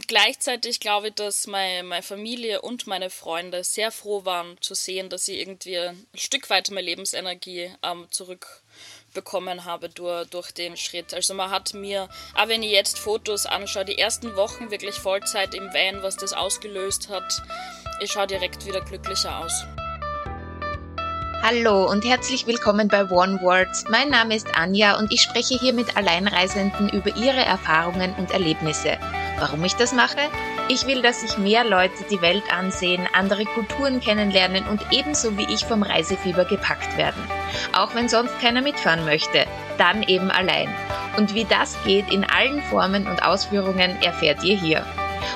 Und gleichzeitig glaube ich, dass meine, meine Familie und meine Freunde sehr froh waren zu sehen, dass ich irgendwie ein Stück weit meine Lebensenergie ähm, zurückbekommen habe durch, durch den Schritt. Also man hat mir, auch wenn ich jetzt Fotos anschaue, die ersten Wochen wirklich Vollzeit im Van, was das ausgelöst hat, ich schaue direkt wieder glücklicher aus. Hallo und herzlich willkommen bei One Words. Mein Name ist Anja und ich spreche hier mit Alleinreisenden über ihre Erfahrungen und Erlebnisse. Warum ich das mache? Ich will, dass sich mehr Leute die Welt ansehen, andere Kulturen kennenlernen und ebenso wie ich vom Reisefieber gepackt werden. Auch wenn sonst keiner mitfahren möchte, dann eben allein. Und wie das geht in allen Formen und Ausführungen erfährt ihr hier.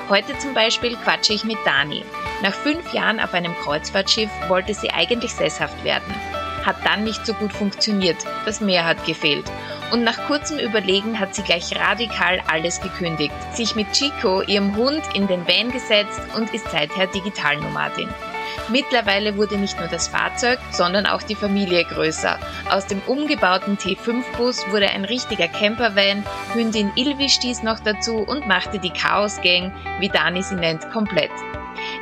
Heute zum Beispiel quatsche ich mit Dani. Nach fünf Jahren auf einem Kreuzfahrtschiff wollte sie eigentlich sesshaft werden. Hat dann nicht so gut funktioniert. Das Meer hat gefehlt. Und nach kurzem Überlegen hat sie gleich radikal alles gekündigt, sich mit Chico, ihrem Hund, in den Van gesetzt und ist seither Digitalnomadin. Mittlerweile wurde nicht nur das Fahrzeug, sondern auch die Familie größer. Aus dem umgebauten T5-Bus wurde ein richtiger Campervan, Hündin Ilvi stieß noch dazu und machte die Chaos Gang, wie Dani sie nennt, komplett.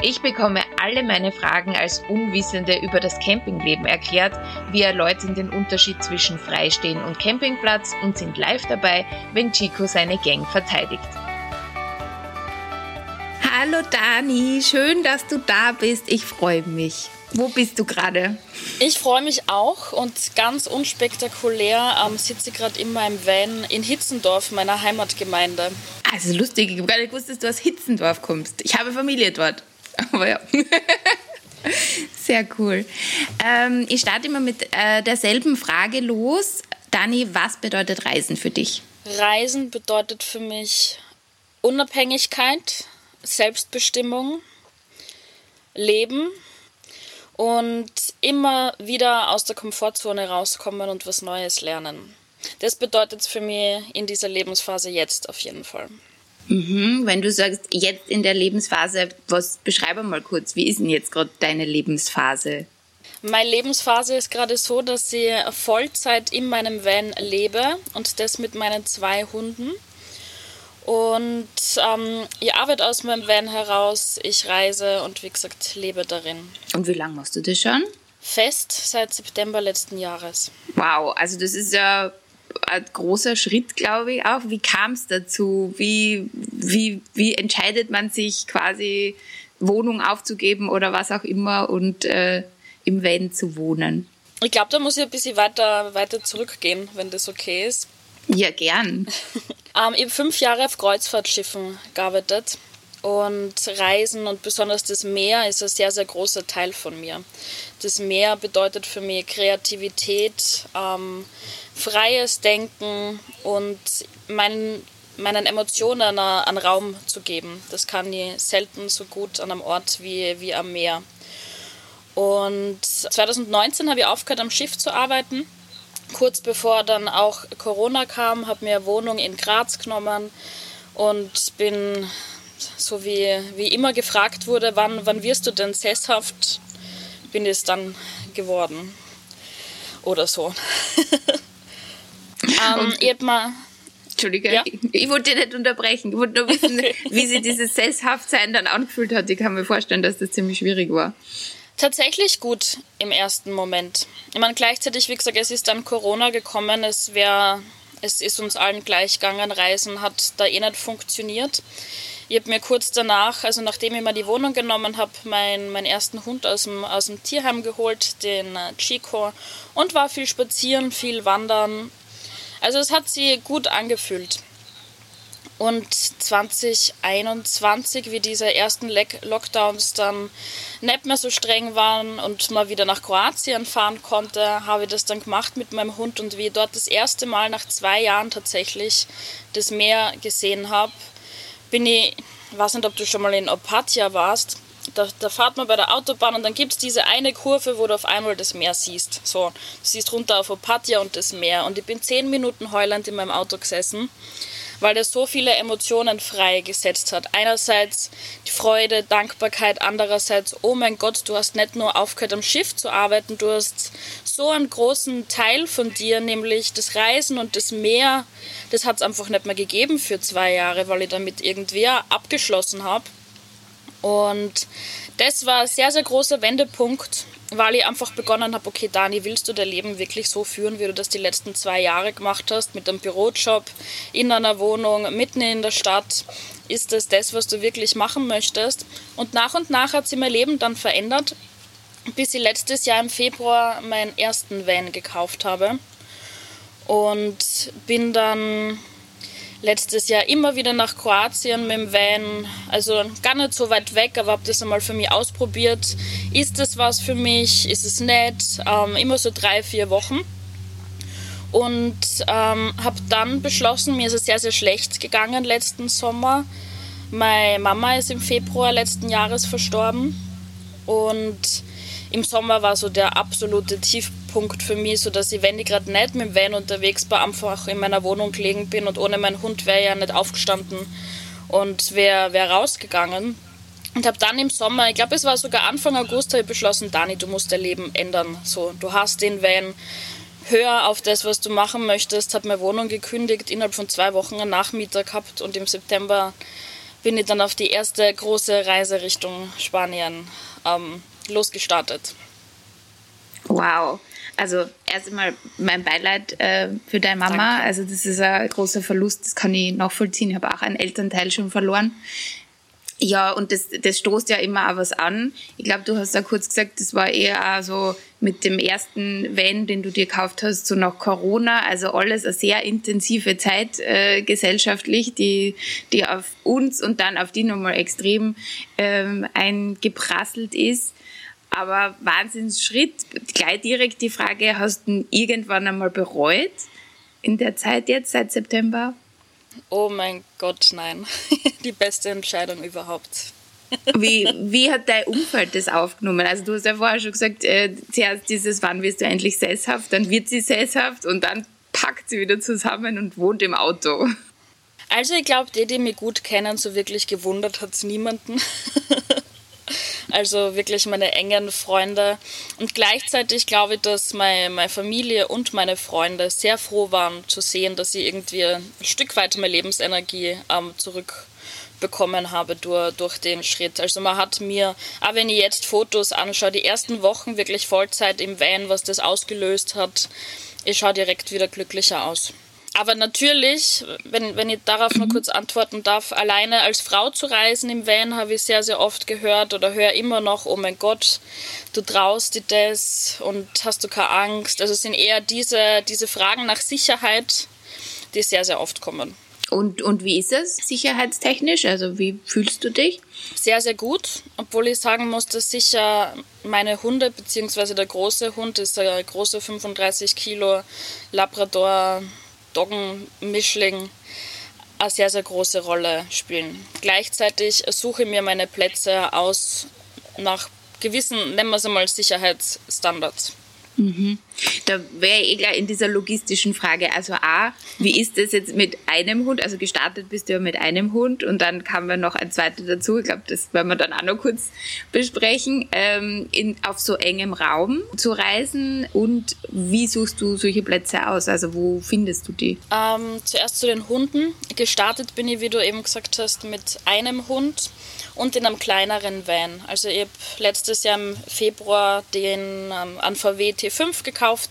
Ich bekomme alle meine Fragen als Unwissende über das Campingleben erklärt. Wir erläutern den Unterschied zwischen Freistehen und Campingplatz und sind live dabei, wenn Chico seine Gang verteidigt. Hallo Dani, schön, dass du da bist. Ich freue mich. Wo bist du gerade? Ich freue mich auch und ganz unspektakulär ähm, sitze gerade in meinem Van in Hitzendorf, meiner Heimatgemeinde. Also lustig, ich habe gar nicht gewusst, dass du aus Hitzendorf kommst. Ich habe Familie dort. Aber ja. Sehr cool. Ähm, ich starte immer mit äh, derselben Frage los. Dani, was bedeutet Reisen für dich? Reisen bedeutet für mich Unabhängigkeit, Selbstbestimmung, Leben und immer wieder aus der Komfortzone rauskommen und was Neues lernen. Das bedeutet es für mich in dieser Lebensphase jetzt auf jeden Fall. Mhm, wenn du sagst, jetzt in der Lebensphase, was beschreibe mal kurz, wie ist denn jetzt gerade deine Lebensphase? Meine Lebensphase ist gerade so, dass ich Vollzeit in meinem Van lebe und das mit meinen zwei Hunden. Und ähm, ich arbeite aus meinem Van heraus, ich reise und wie gesagt lebe darin. Und wie lange machst du das schon? Fest seit September letzten Jahres. Wow, also das ist ja ein großer Schritt, glaube ich, auch. Wie kam es dazu? Wie, wie, wie entscheidet man sich quasi, Wohnung aufzugeben oder was auch immer und äh, im Van zu wohnen? Ich glaube, da muss ich ein bisschen weiter, weiter zurückgehen, wenn das okay ist. Ja, gern. ähm, ich habe fünf Jahre auf Kreuzfahrtschiffen gearbeitet und Reisen und besonders das Meer ist ein sehr, sehr großer Teil von mir. Das Meer bedeutet für mich Kreativität, ähm, freies Denken und meinen, meinen Emotionen einen Raum zu geben. Das kann ich selten so gut an einem Ort wie, wie am Meer. Und 2019 habe ich aufgehört, am Schiff zu arbeiten. Kurz bevor dann auch Corona kam, habe mir eine Wohnung in Graz genommen und bin, so wie, wie immer gefragt wurde, wann, wann wirst du denn sesshaft, bin es dann geworden. Oder so. Ähm, ich hab mal Entschuldige, ja. ich, ich wollte dich nicht unterbrechen. Ich wollte nur wissen, wie sich dieses Sesshaftsein dann angefühlt hat. Ich kann mir vorstellen, dass das ziemlich schwierig war. Tatsächlich gut im ersten Moment. Ich meine, gleichzeitig, wie gesagt, es ist dann Corona gekommen. Es wäre, es ist uns allen gleich gegangen. Reisen hat da eh nicht funktioniert. Ich habe mir kurz danach, also nachdem ich mir die Wohnung genommen habe, meinen mein ersten Hund aus dem, aus dem Tierheim geholt, den äh, Chico, und war viel spazieren, viel wandern also es hat sie gut angefühlt. Und 2021, wie diese ersten Lockdowns dann nicht mehr so streng waren und man wieder nach Kroatien fahren konnte, habe ich das dann gemacht mit meinem Hund und wie ich dort das erste Mal nach zwei Jahren tatsächlich das Meer gesehen habe, bin ich, weiß nicht, ob du schon mal in Opatia warst, da, da fahrt man bei der Autobahn und dann gibt es diese eine Kurve, wo du auf einmal das Meer siehst. So, du siehst runter auf Opatia und das Meer. Und ich bin zehn Minuten heulend in meinem Auto gesessen, weil er so viele Emotionen freigesetzt hat. Einerseits die Freude, Dankbarkeit, andererseits, oh mein Gott, du hast nicht nur aufgehört am Schiff zu arbeiten, du hast so einen großen Teil von dir, nämlich das Reisen und das Meer, das hat es einfach nicht mehr gegeben für zwei Jahre, weil ich damit irgendwer abgeschlossen habe. Und das war ein sehr, sehr großer Wendepunkt, weil ich einfach begonnen habe, okay, Dani, willst du dein Leben wirklich so führen, wie du das die letzten zwei Jahre gemacht hast, mit einem Bürojob, in einer Wohnung, mitten in der Stadt? Ist das das, was du wirklich machen möchtest? Und nach und nach hat sich mein Leben dann verändert, bis ich letztes Jahr im Februar meinen ersten Van gekauft habe. Und bin dann letztes Jahr immer wieder nach Kroatien mit dem Van. Also gar nicht so weit weg, aber habe das einmal für mich ausprobiert. Ist das was für mich? Ist es nett? Ähm, immer so drei, vier Wochen. Und ähm, habe dann beschlossen, mir ist es sehr, sehr schlecht gegangen letzten Sommer. Meine Mama ist im Februar letzten Jahres verstorben. Und im Sommer war so der absolute Tiefpunkt für mich, so dass ich, wenn ich gerade nicht mit dem Van unterwegs war, einfach in meiner Wohnung gelegen bin und ohne meinen Hund wäre ja nicht aufgestanden und wäre wär rausgegangen. Und habe dann im Sommer, ich glaube, es war sogar Anfang August, habe ich beschlossen, Dani, du musst dein Leben ändern. So, du hast den Van, hör auf das, was du machen möchtest. Habe meine Wohnung gekündigt, innerhalb von zwei Wochen einen Nachmieter gehabt und im September bin ich dann auf die erste große Reise Richtung Spanien ähm, losgestartet. Wow. Also erst einmal mein Beileid äh, für deine Mama. Danke. Also das ist ein großer Verlust, das kann ich nachvollziehen. Ich habe auch einen Elternteil schon verloren. Ja, und das, das stoßt ja immer auch was an. Ich glaube, du hast ja kurz gesagt, das war eher auch so mit dem ersten Van, den du dir gekauft hast, so nach Corona. Also alles eine sehr intensive Zeit äh, gesellschaftlich, die, die auf uns und dann auf die nochmal extrem ähm, eingeprasselt ist. Aber Wahnsinnsschritt. Gleich direkt die Frage, hast du irgendwann einmal bereut in der Zeit jetzt, seit September? Oh mein Gott, nein. die beste Entscheidung überhaupt. wie, wie hat dein Umfeld das aufgenommen? Also du hast ja vorher schon gesagt, äh, zuerst dieses, wann wirst du endlich sesshaft, dann wird sie sesshaft und dann packt sie wieder zusammen und wohnt im Auto. Also ich glaube, die, die mich gut kennen, so wirklich gewundert hat es niemanden. also wirklich meine engen Freunde. Und gleichzeitig glaube ich, dass meine, meine Familie und meine Freunde sehr froh waren zu sehen, dass ich irgendwie ein Stück weit meine Lebensenergie ähm, zurückbekommen habe durch, durch den Schritt. Also man hat mir, auch wenn ich jetzt Fotos anschaue, die ersten Wochen wirklich Vollzeit im Van, was das ausgelöst hat, ich schaue direkt wieder glücklicher aus. Aber natürlich, wenn, wenn ich darauf noch kurz antworten darf, alleine als Frau zu reisen im Van habe ich sehr, sehr oft gehört oder höre immer noch, oh mein Gott, du traust dir das und hast du keine Angst. Also es sind eher diese, diese Fragen nach Sicherheit, die sehr, sehr oft kommen. Und, und wie ist es sicherheitstechnisch? Also wie fühlst du dich? Sehr, sehr gut. Obwohl ich sagen muss, dass sicher meine Hunde, beziehungsweise der große Hund ist ein großer 35 Kilo Labrador Doggenmischling eine sehr, sehr große Rolle spielen. Gleichzeitig suche ich mir meine Plätze aus nach gewissen, nennen wir es einmal, Sicherheitsstandards. Mhm. Da wäre ich eh gleich in dieser logistischen Frage. Also A, wie ist das jetzt mit einem Hund? Also gestartet bist du ja mit einem Hund und dann kam ja noch ein zweiter dazu. Ich glaube, das werden wir dann auch noch kurz besprechen. Ähm, in, auf so engem Raum zu reisen und wie suchst du solche Plätze aus? Also wo findest du die? Ähm, zuerst zu den Hunden. Gestartet bin ich, wie du eben gesagt hast, mit einem Hund und in einem kleineren Van. Also ich habe letztes Jahr im Februar den ähm, an VW T5 gekauft.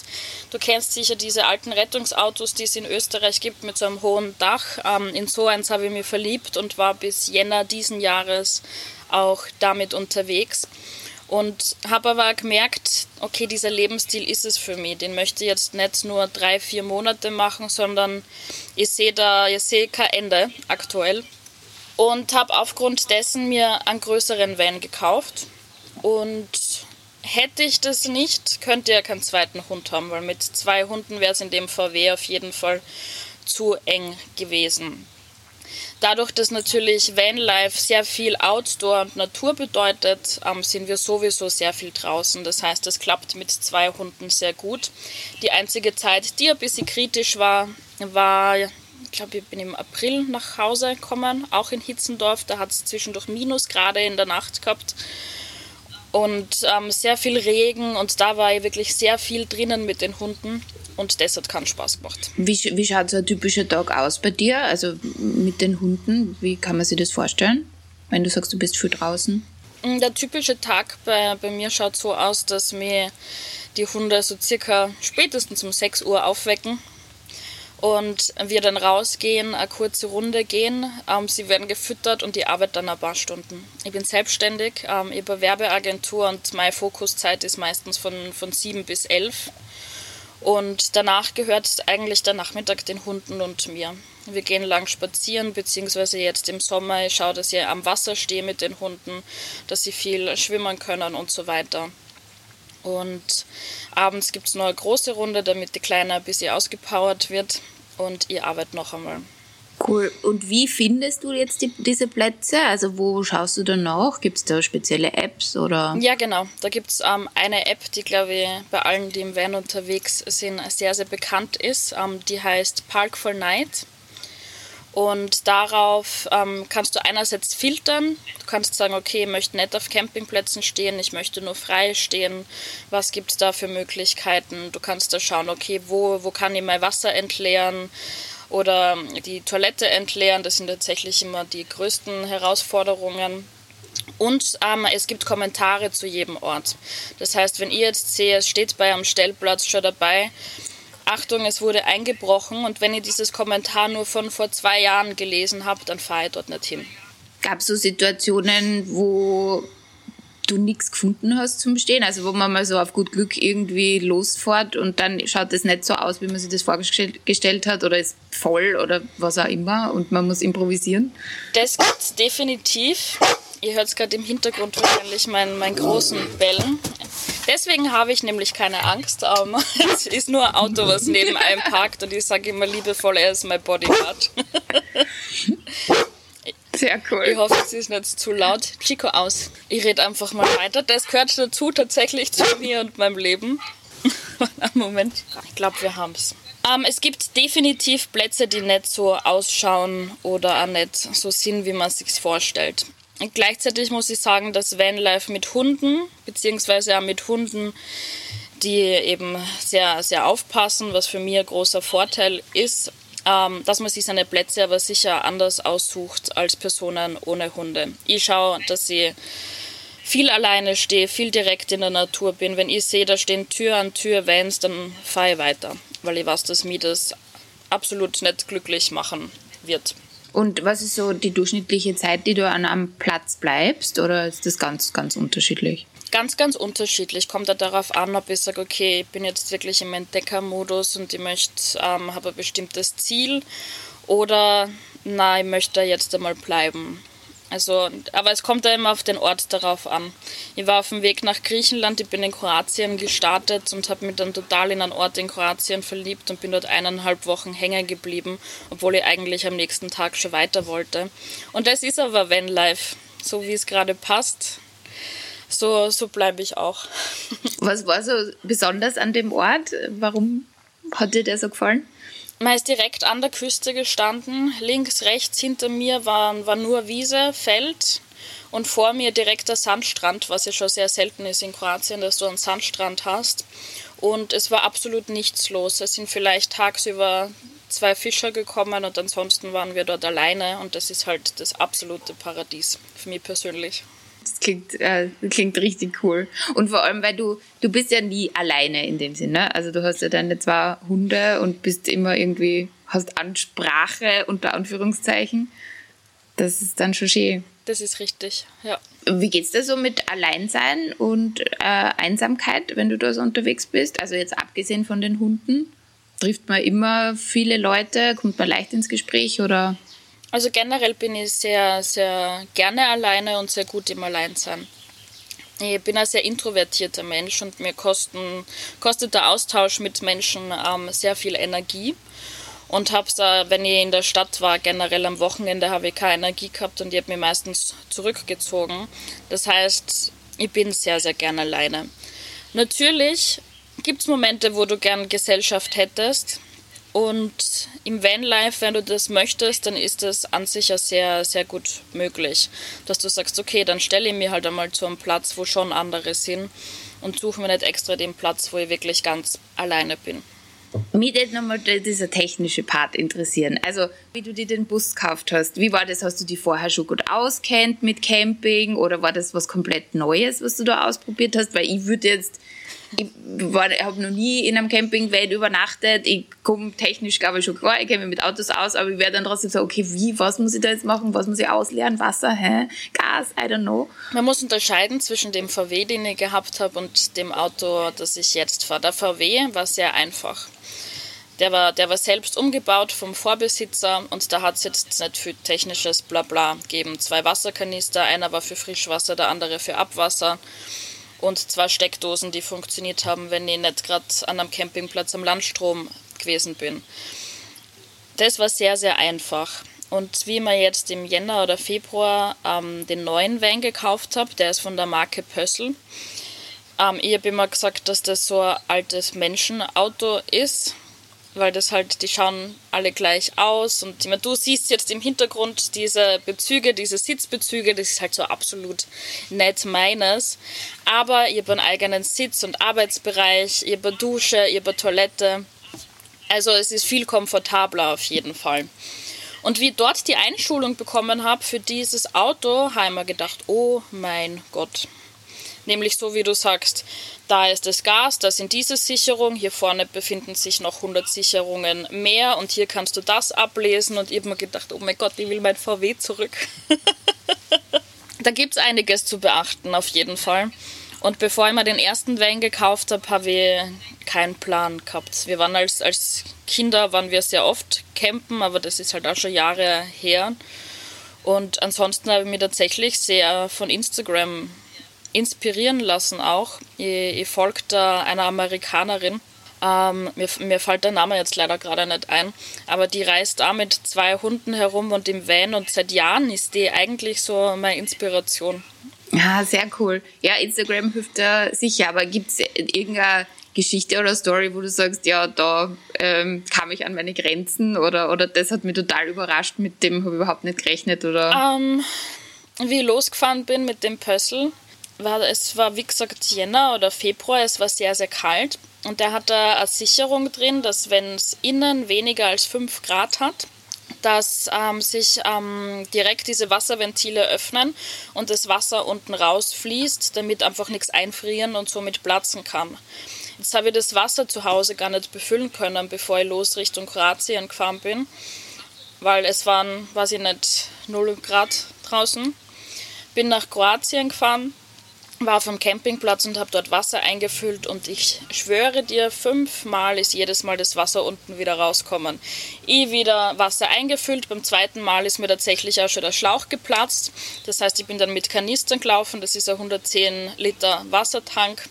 Du kennst sicher diese alten Rettungsautos, die es in Österreich gibt mit so einem hohen Dach. Ähm, in so eins habe ich mich verliebt und war bis Jänner diesen Jahres auch damit unterwegs. Und habe aber gemerkt, okay, dieser Lebensstil ist es für mich. Den möchte ich jetzt nicht nur drei, vier Monate machen, sondern ich sehe da, ich sehe kein Ende aktuell und habe aufgrund dessen mir einen größeren Van gekauft. Und hätte ich das nicht, könnte er keinen zweiten Hund haben, weil mit zwei Hunden wäre es in dem VW auf jeden Fall zu eng gewesen. Dadurch, dass natürlich Vanlife sehr viel Outdoor und Natur bedeutet, ähm, sind wir sowieso sehr viel draußen. Das heißt, es klappt mit zwei Hunden sehr gut. Die einzige Zeit, die ein bisschen kritisch war, war ich glaube, ich bin im April nach Hause gekommen, auch in Hitzendorf. Da hat es zwischendurch Minusgrade in der Nacht gehabt und ähm, sehr viel Regen und da war ich wirklich sehr viel drinnen mit den Hunden und das hat keinen Spaß gemacht. Wie, wie schaut so ein typischer Tag aus bei dir, also mit den Hunden? Wie kann man sich das vorstellen, wenn du sagst, du bist viel draußen? Mm, der typische Tag bei, bei mir schaut so aus, dass mir die Hunde so circa spätestens um 6 Uhr aufwecken und wir dann rausgehen, eine kurze Runde gehen. Ähm, sie werden gefüttert und die Arbeit dann ein paar Stunden. Ich bin selbstständig, ähm, über Werbeagentur und meine Fokuszeit ist meistens von, von 7 bis 11. Und danach gehört eigentlich der Nachmittag den Hunden und mir. Wir gehen lang spazieren, beziehungsweise jetzt im Sommer. Ich schaue, dass ich am Wasser stehe mit den Hunden, dass sie viel schwimmen können und so weiter. Und abends gibt es noch eine große Runde, damit die Kleine ein bisschen ausgepowert wird und ihr arbeitet noch einmal. Cool. Und wie findest du jetzt die, diese Plätze? Also wo schaust du da nach? Gibt es da spezielle Apps oder? Ja, genau. Da gibt es ähm, eine App, die, glaube ich, bei allen, die im Van unterwegs sind, sehr, sehr bekannt ist. Ähm, die heißt Park for Night. Und darauf ähm, kannst du einerseits filtern. Du kannst sagen, okay, ich möchte nicht auf Campingplätzen stehen, ich möchte nur frei stehen. Was gibt es da für Möglichkeiten? Du kannst da schauen, okay, wo, wo kann ich mein Wasser entleeren oder die Toilette entleeren. Das sind tatsächlich immer die größten Herausforderungen. Und ähm, es gibt Kommentare zu jedem Ort. Das heißt, wenn ihr jetzt seht, es steht bei einem Stellplatz schon dabei, Achtung, es wurde eingebrochen und wenn ihr dieses Kommentar nur von vor zwei Jahren gelesen habt, dann fahre ich dort nicht hin. Gab es so Situationen, wo du nichts gefunden hast zum Stehen? Also wo man mal so auf gut Glück irgendwie losfährt und dann schaut es nicht so aus, wie man sich das vorgestellt hat oder ist voll oder was auch immer und man muss improvisieren? Das gibt's definitiv. Ihr hört es gerade im Hintergrund wahrscheinlich meinen, meinen großen Bellen. Deswegen habe ich nämlich keine Angst. Um, es ist nur ein Auto, was neben einem parkt und ich sage immer liebevoll, er ist mein Bodyguard. Sehr cool. Ich hoffe, es ist nicht zu laut. Chico aus. Ich rede einfach mal weiter. Das gehört dazu tatsächlich zu mir und meinem Leben. Moment. Ich glaube, wir haben es. Ähm, es gibt definitiv Plätze, die nicht so ausschauen oder auch nicht so sind, wie man es sich vorstellt. Gleichzeitig muss ich sagen, dass Vanlife mit Hunden, beziehungsweise auch mit Hunden, die eben sehr, sehr aufpassen, was für mich ein großer Vorteil ist, ähm, dass man sich seine Plätze aber sicher anders aussucht als Personen ohne Hunde. Ich schaue, dass ich viel alleine stehe, viel direkt in der Natur bin. Wenn ich sehe, da stehen Tür an Tür Vans, dann fahre ich weiter, weil ich weiß, dass mir das absolut nicht glücklich machen wird. Und was ist so die durchschnittliche Zeit, die du an einem Platz bleibst? Oder ist das ganz, ganz unterschiedlich? Ganz, ganz unterschiedlich. Kommt da darauf an, ob ich sage, okay, ich bin jetzt wirklich im Entdeckermodus und ich möchte, ähm, habe ein bestimmtes Ziel. Oder nein, ich möchte jetzt einmal bleiben. Also, aber es kommt da immer auf den Ort darauf an. Ich war auf dem Weg nach Griechenland, ich bin in Kroatien gestartet und habe mich dann total in einen Ort in Kroatien verliebt und bin dort eineinhalb Wochen hängen geblieben, obwohl ich eigentlich am nächsten Tag schon weiter wollte. Und das ist aber Vanlife, so wie es gerade passt. So, so bleibe ich auch. Was war so besonders an dem Ort? Warum hat dir der so gefallen? Man ist direkt an der Küste gestanden. Links, rechts hinter mir war, war nur Wiese, Feld und vor mir direkt der Sandstrand, was ja schon sehr selten ist in Kroatien, dass du einen Sandstrand hast. Und es war absolut nichts los. Es sind vielleicht tagsüber zwei Fischer gekommen und ansonsten waren wir dort alleine und das ist halt das absolute Paradies für mich persönlich. Klingt, äh, klingt richtig cool. Und vor allem, weil du, du bist ja nie alleine in dem Sinne. Ne? Also du hast ja deine zwei Hunde und bist immer irgendwie, hast Ansprache unter Anführungszeichen. Das ist dann schon schön. Das ist richtig, ja. Wie geht's dir so mit Alleinsein und äh, Einsamkeit, wenn du da so unterwegs bist? Also jetzt abgesehen von den Hunden, trifft man immer viele Leute, kommt man leicht ins Gespräch oder? Also generell bin ich sehr, sehr gerne alleine und sehr gut im Alleinsein. Ich bin ein sehr introvertierter Mensch und mir kosten, kostet der Austausch mit Menschen ähm, sehr viel Energie. Und hab's da, wenn ich in der Stadt war, generell am Wochenende habe ich keine Energie gehabt und ich habe mich meistens zurückgezogen. Das heißt, ich bin sehr, sehr gerne alleine. Natürlich gibt es Momente, wo du gern Gesellschaft hättest, Und im Vanlife, wenn du das möchtest, dann ist das an sich ja sehr, sehr gut möglich. Dass du sagst, okay, dann stelle ich mir halt einmal zu einem Platz, wo schon andere sind und suche mir nicht extra den Platz, wo ich wirklich ganz alleine bin. Mich würde nochmal dieser technische Part interessieren. Also, wie du dir den Bus gekauft hast. Wie war das? Hast du die vorher schon gut auskennt mit Camping oder war das was komplett Neues, was du da ausprobiert hast? Weil ich würde jetzt ich, habe noch nie in einem Campingvan übernachtet. Ich komme technisch, glaube ich, schon klar. Ich kenne mich mit Autos aus, aber ich werde dann trotzdem sagen, okay, wie, was muss ich da jetzt machen? Was muss ich ausleeren? Wasser, hä? Gas, I don't know. Man muss unterscheiden zwischen dem VW, den ich gehabt habe, und dem Auto, das ich jetzt fahre. Der VW war sehr einfach. Der war, der war selbst umgebaut vom Vorbesitzer und da hat es jetzt nicht viel technisches Blabla gegeben. Zwei Wasserkanister, einer war für Frischwasser, der andere für Abwasser und zwei Steckdosen, die funktioniert haben, wenn ich nicht gerade an einem Campingplatz am Landstrom gewesen bin. Das war sehr, sehr einfach. Und wie man jetzt im Jänner oder Februar ähm, den neuen Van gekauft habe, der ist von der Marke Pössl. Ähm, ich habe immer gesagt, dass das so ein altes Menschenauto ist weil das halt, die schauen alle gleich aus und meine, du siehst jetzt im Hintergrund diese Bezüge, diese Sitzbezüge, das ist halt so absolut nett meines. Aber ihr habt einen eigenen Sitz- und Arbeitsbereich, ihr habt Dusche, ihr habt Toilette. Also es ist viel komfortabler auf jeden Fall. Und wie ich dort die Einschulung bekommen habe für dieses Auto, habe ich mir gedacht, oh mein Gott, Nämlich so wie du sagst, da ist das Gas, da sind diese Sicherungen, hier vorne befinden sich noch 100 Sicherungen mehr und hier kannst du das ablesen. Und ich habe mir gedacht, oh mein Gott, ich will mein VW zurück. da gibt es einiges zu beachten, auf jeden Fall. Und bevor ich mir den ersten Van gekauft habe, habe ich keinen Plan gehabt. Wir waren als, als Kinder, waren wir sehr oft campen, aber das ist halt auch schon Jahre her. Und ansonsten habe ich mich tatsächlich sehr von Instagram inspirieren lassen auch. Ich, ich folge da einer Amerikanerin. Ähm, mir, mir fällt der Name jetzt leider gerade nicht ein, aber die reist da mit zwei Hunden herum und im Van und seit Jahren ist die eigentlich so meine Inspiration. Ja, sehr cool. Ja, Instagram hilft da sicher, aber gibt es irgendeine Geschichte oder Story, wo du sagst, ja, da ähm, kam ich an meine Grenzen oder, oder das hat mich total überrascht, mit dem habe ich überhaupt nicht gerechnet? Oder? Ähm, wie ich losgefahren bin mit dem Pössl, war, es war wie gesagt Jänner oder Februar, es war sehr, sehr kalt. Und der hat da eine Sicherung drin, dass wenn es innen weniger als 5 Grad hat, dass ähm, sich ähm, direkt diese Wasserventile öffnen und das Wasser unten rausfließt, damit einfach nichts einfrieren und somit platzen kann. Jetzt habe ich das Wasser zu Hause gar nicht befüllen können, bevor ich los Richtung Kroatien gefahren bin, weil es waren, weiß ich nicht, 0 Grad draußen. Bin nach Kroatien gefahren, war dem Campingplatz und habe dort Wasser eingefüllt und ich schwöre dir, fünfmal ist jedes Mal das Wasser unten wieder rauskommen. Ich wieder Wasser eingefüllt, beim zweiten Mal ist mir tatsächlich auch schon der Schlauch geplatzt. Das heißt, ich bin dann mit Kanistern gelaufen, das ist ein 110 Liter Wassertank.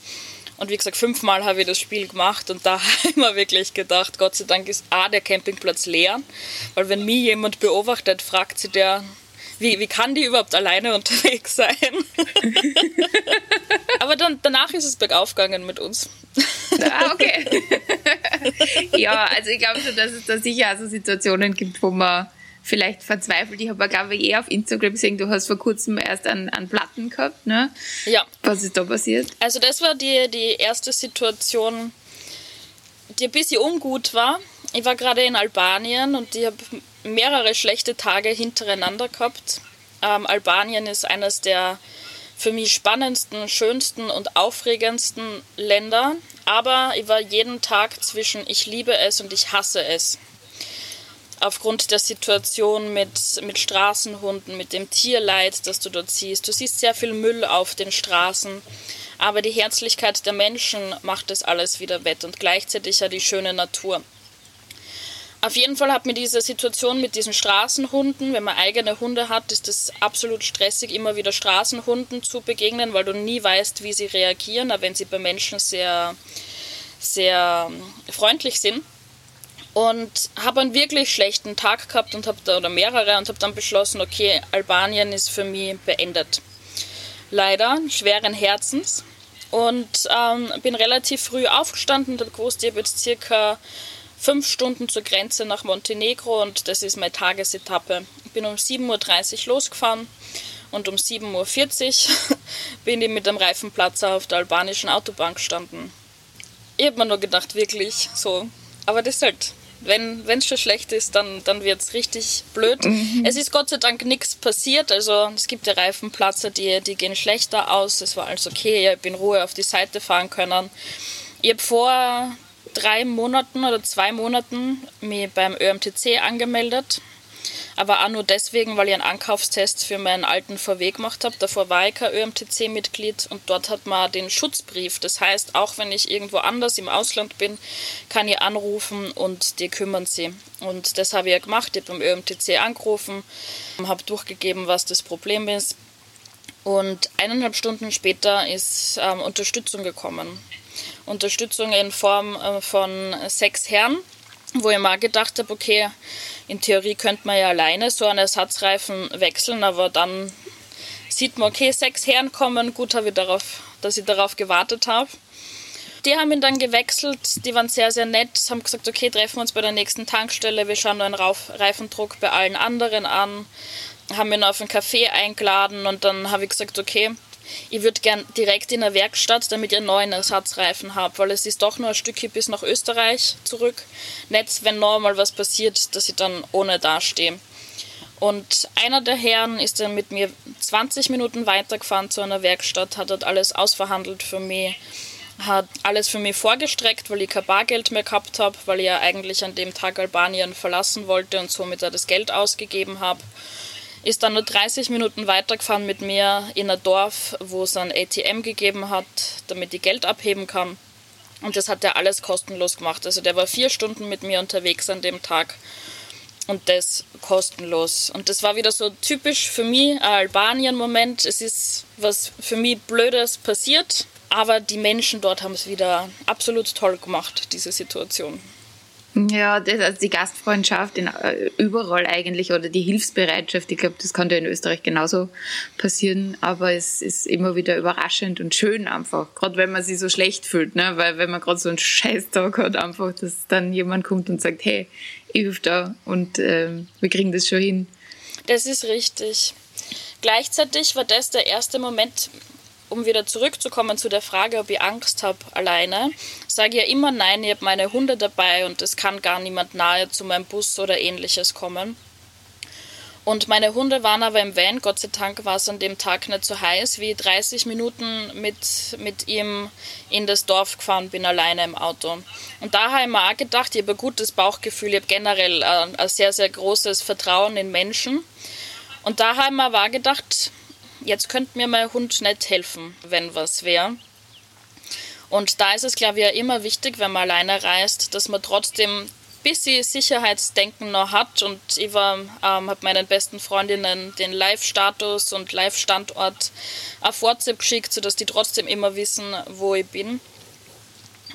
Und wie gesagt, fünfmal habe ich das Spiel gemacht und da habe ich mir wirklich gedacht, Gott sei Dank ist A, der Campingplatz leer, weil wenn mich jemand beobachtet, fragt sie der, wie, wie kann die überhaupt alleine unterwegs sein? Aber dann, danach ist es bergauf gegangen mit uns. Ah, okay. ja, also ich glaube schon, dass es da sicher also Situationen gibt, wo man vielleicht verzweifelt. Ich habe, glaube ich, eh auf Instagram gesehen, du hast vor kurzem erst einen, einen Platten gehabt, ne? Ja. Was ist da passiert? Also das war die, die erste Situation, die ein bisschen ungut war. Ich war gerade in Albanien und ich habe mehrere schlechte Tage hintereinander gehabt. Ähm, Albanien ist eines der für mich spannendsten, schönsten und aufregendsten Länder. Aber ich war jeden Tag zwischen ich liebe es und ich hasse es. Aufgrund der Situation mit, mit Straßenhunden, mit dem Tierleid, das du dort siehst. Du siehst sehr viel Müll auf den Straßen. Aber die Herzlichkeit der Menschen macht das alles wieder wett und gleichzeitig ja die schöne Natur. Auf jeden Fall hat mir diese Situation mit diesen Straßenhunden, wenn man eigene Hunde hat, ist es absolut stressig, immer wieder Straßenhunden zu begegnen, weil du nie weißt, wie sie reagieren, aber wenn sie bei Menschen sehr, sehr freundlich sind. Und habe einen wirklich schlechten Tag gehabt und habe da, oder mehrere, und habe dann beschlossen, okay, Albanien ist für mich beendet. Leider, schweren Herzens. Und ähm, bin relativ früh aufgestanden und habe gewusst, ich habe jetzt circa fünf Stunden zur Grenze nach Montenegro und das ist meine Tagesetappe. Ich bin um 7.30 Uhr losgefahren und um 7.40 Uhr bin ich mit dem Reifenplatzer auf der albanischen Autobahn gestanden. Ich habe mir nur gedacht, wirklich so. Aber das ist halt, wenn es schon schlecht ist, dann, dann wird es richtig blöd. Mhm. Es ist Gott sei Dank nichts passiert. Also es gibt ja Reifenplatzer, die, die gehen schlechter aus. Es war alles okay. Ich habe in Ruhe auf die Seite fahren können. Ich habe vor drei Monaten oder zwei Monaten mich beim ÖMTC angemeldet aber auch nur deswegen, weil ich einen Ankaufstest für meinen alten VW gemacht habe. Davor war ich kein ÖMTC-Mitglied und dort hat man den Schutzbrief. Das heißt, auch wenn ich irgendwo anders im Ausland bin, kann ich anrufen und die kümmern sie. Und das habe ich ja gemacht. Ich habe beim ÖMTC angerufen, habe durchgegeben, was das Problem ist. Und eineinhalb Stunden später ist ähm, Unterstützung gekommen. Unterstützung in Form äh, von sechs Herren, wo ich mal gedacht habe, okay, in Theorie könnte man ja alleine so einen Ersatzreifen wechseln, aber dann sieht man, okay, sechs Herren kommen, gut, habe ich darauf, dass ich darauf gewartet habe. Die haben ihn dann gewechselt, die waren sehr, sehr nett, haben gesagt, okay, treffen wir uns bei der nächsten Tankstelle, wir schauen einen Reifendruck bei allen anderen an, haben ihn auf einen Café eingeladen und dann habe ich gesagt, okay, ich würde gern direkt in der Werkstatt, damit ich einen neuen Ersatzreifen habe, weil es ist doch nur ein Stückchen bis nach Österreich zurück. Nicht, wenn noch mal was passiert, dass ich dann ohne dastehe. Und einer der Herren ist dann mit mir 20 Minuten weitergefahren zu einer Werkstatt, hat dort alles ausverhandelt für mich, hat alles für mich vorgestreckt, weil ich kein Bargeld mehr gehabt habe, weil ich ja eigentlich an dem Tag Albanien verlassen wollte und somit auch das Geld ausgegeben habe ist dann nur 30 Minuten weitergefahren mit mir in ein Dorf, wo es ein ATM gegeben hat, damit ich Geld abheben kann. Und das hat er alles kostenlos gemacht. Also der war vier Stunden mit mir unterwegs an dem Tag und das kostenlos. Und das war wieder so typisch für mich ein Albanien-Moment. Es ist was für mich Blödes passiert, aber die Menschen dort haben es wieder absolut toll gemacht, diese Situation. Ja, das, also die Gastfreundschaft in, äh, überall eigentlich oder die Hilfsbereitschaft, ich glaube, das kann ja in Österreich genauso passieren, aber es ist immer wieder überraschend und schön einfach, gerade wenn man sich so schlecht fühlt, ne? weil wenn man gerade so einen Scheißtag hat, einfach, dass dann jemand kommt und sagt, hey, ich helfe da und ähm, wir kriegen das schon hin. Das ist richtig. Gleichzeitig war das der erste Moment, um wieder zurückzukommen zu der Frage, ob ich Angst habe alleine, sage ich ja immer nein, ich habe meine Hunde dabei und es kann gar niemand nahe zu meinem Bus oder ähnliches kommen. Und meine Hunde waren aber im Van, Gott sei Dank war es an dem Tag nicht so heiß, wie 30 Minuten mit, mit ihm in das Dorf gefahren bin, alleine im Auto. Und da habe ich mir auch gedacht, ich habe ein gutes Bauchgefühl, ich habe generell ein, ein sehr, sehr großes Vertrauen in Menschen. Und da habe ich mir aber gedacht, jetzt könnte mir mein Hund nicht helfen, wenn was wäre. Und da ist es, glaube ich, ja immer wichtig, wenn man alleine reist, dass man trotzdem ein bisschen Sicherheitsdenken noch hat. Und ich ähm, habe meinen besten Freundinnen den Live-Status und Live-Standort auf WhatsApp geschickt, sodass die trotzdem immer wissen, wo ich bin.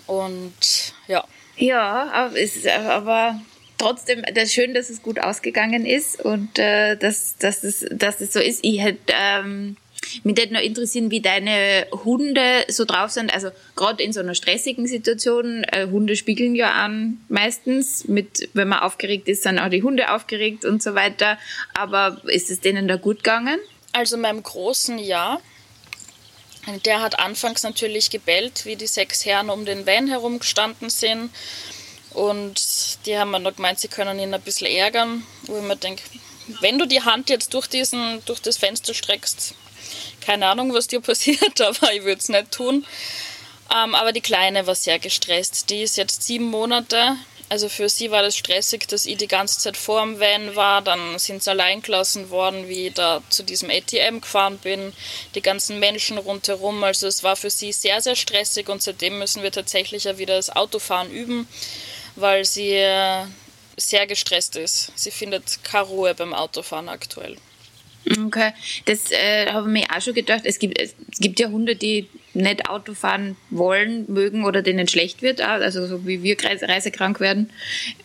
Und ja. Ja, aber, ist, aber trotzdem, das schön, dass es gut ausgegangen ist und äh, dass, dass, es, dass es so ist. Ich hätte ähm, mich hätte noch interessieren, wie deine Hunde so drauf sind. Also gerade in so einer stressigen Situation, äh, Hunde spiegeln ja an meistens. Mit, wenn man aufgeregt ist, sind auch die Hunde aufgeregt und so weiter. Aber ist es denen da gut gegangen? Also meinem Großen ja. Der hat anfangs natürlich gebellt, wie die sechs Herren um den Van herumgestanden sind. Und die haben mir noch gemeint, sie können ihn ein bisschen ärgern, wo ich mir denke, wenn du die Hand jetzt durch, diesen, durch das Fenster streckst, keine Ahnung, was dir passiert, aber ich würde es nicht tun. Ähm, aber die Kleine war sehr gestresst. Die ist jetzt sieben Monate. Also für sie war das stressig, dass ich die ganze Zeit vor dem Van war. Dann sind sie allein gelassen worden, wie ich da zu diesem ATM gefahren bin. Die ganzen Menschen rundherum. Also es war für sie sehr, sehr stressig und seitdem müssen wir tatsächlich ja wieder das Autofahren üben weil sie äh, sehr gestresst ist. Sie findet keine Ruhe beim Autofahren aktuell. Okay, das äh, habe ich mir auch schon gedacht. Es gibt, es gibt ja Hunde, die nicht Auto fahren wollen, mögen oder denen schlecht wird, also so wie wir reisekrank werden.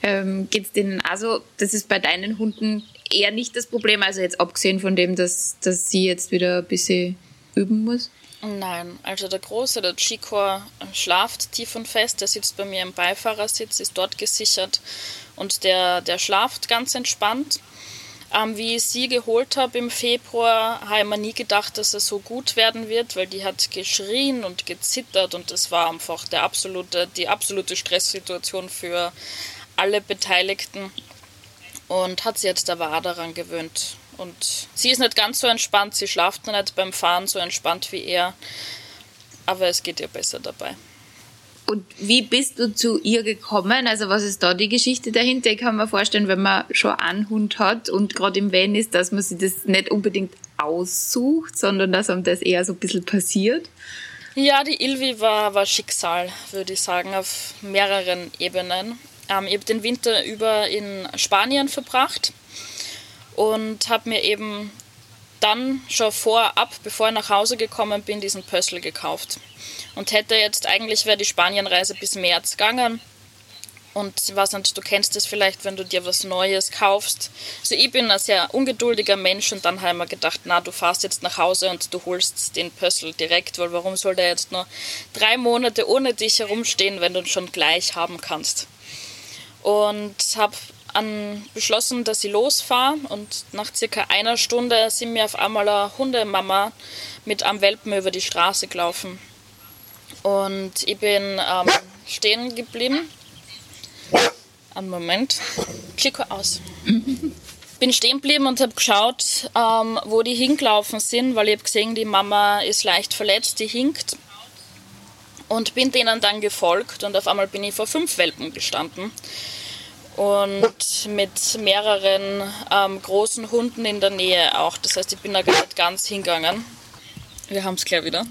Ähm, Geht es denen also, das ist bei deinen Hunden eher nicht das Problem, also jetzt abgesehen von dem, dass, dass sie jetzt wieder ein bisschen üben muss? Nein, also der Große, der Chico, schlaft tief und fest. Der sitzt bei mir im Beifahrersitz, ist dort gesichert und der, der schlaft ganz entspannt. Ähm, wie ich sie geholt habe im Februar, habe ich mir nie gedacht, dass er so gut werden wird, weil die hat geschrien und gezittert und es war einfach der absolute, die absolute Stresssituation für alle Beteiligten und hat sie jetzt aber auch daran gewöhnt. Und sie ist nicht ganz so entspannt, sie schlaft noch nicht beim Fahren so entspannt wie er, aber es geht ihr besser dabei. Und wie bist du zu ihr gekommen? Also was ist da die Geschichte dahinter? Ich kann mir vorstellen, wenn man schon einen Hund hat und gerade im Van ist, dass man sich das nicht unbedingt aussucht, sondern dass einem das eher so ein bisschen passiert. Ja, die Ilvi war, war Schicksal, würde ich sagen, auf mehreren Ebenen. Ähm, ich habe den Winter über in Spanien verbracht und habe mir eben dann schon vorab, bevor ich nach Hause gekommen bin, diesen Pössl gekauft. Und hätte jetzt eigentlich wäre die Spanienreise bis März gegangen. Und ich weiß nicht, du kennst es vielleicht, wenn du dir was Neues kaufst. Also ich bin ein sehr ungeduldiger Mensch und dann habe ich mir gedacht, na, du fährst jetzt nach Hause und du holst den Pössl direkt, weil warum soll der jetzt nur drei Monate ohne dich herumstehen, wenn du ihn schon gleich haben kannst? Und habe an beschlossen, dass ich losfahre und nach circa einer Stunde sind mir auf einmal eine Hundemama mit einem Welpen über die Straße gelaufen. Und ich bin ähm, stehen geblieben. Einen Moment. Klicke aus. bin stehen geblieben und habe geschaut, ähm, wo die hingelaufen sind, weil ich habe gesehen, die Mama ist leicht verletzt, die hinkt. Und bin denen dann gefolgt und auf einmal bin ich vor fünf Welpen gestanden und mit mehreren ähm, großen Hunden in der Nähe auch. Das heißt, ich bin da nicht ganz hingegangen. Wir haben es gleich wieder.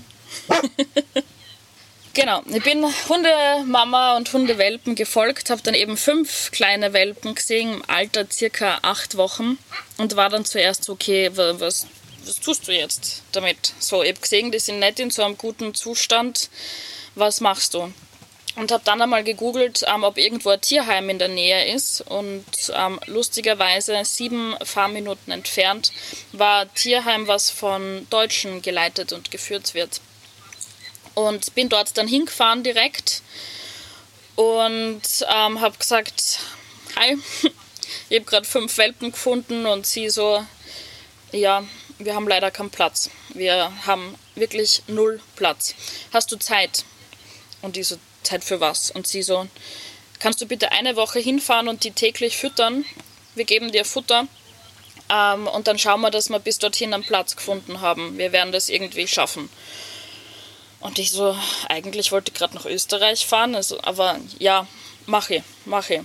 genau, ich bin Hundemama und Hundewelpen gefolgt, habe dann eben fünf kleine Welpen gesehen, im Alter circa acht Wochen und war dann zuerst so, okay, was, was tust du jetzt damit? So, ich habe gesehen, die sind nicht in so einem guten Zustand. Was machst du? Und habe dann einmal gegoogelt, ähm, ob irgendwo ein Tierheim in der Nähe ist. Und ähm, lustigerweise sieben Fahrminuten entfernt war ein Tierheim, was von Deutschen geleitet und geführt wird. Und bin dort dann hingefahren direkt und ähm, habe gesagt, hi, ich habe gerade fünf Welpen gefunden und sie so, ja, wir haben leider keinen Platz. Wir haben wirklich null Platz. Hast du Zeit? Und die so, Zeit für was? Und sie so, kannst du bitte eine Woche hinfahren und die täglich füttern? Wir geben dir Futter ähm, und dann schauen wir, dass wir bis dorthin einen Platz gefunden haben. Wir werden das irgendwie schaffen. Und ich so, eigentlich wollte ich gerade nach Österreich fahren, also, aber ja, mache ich, mache ich.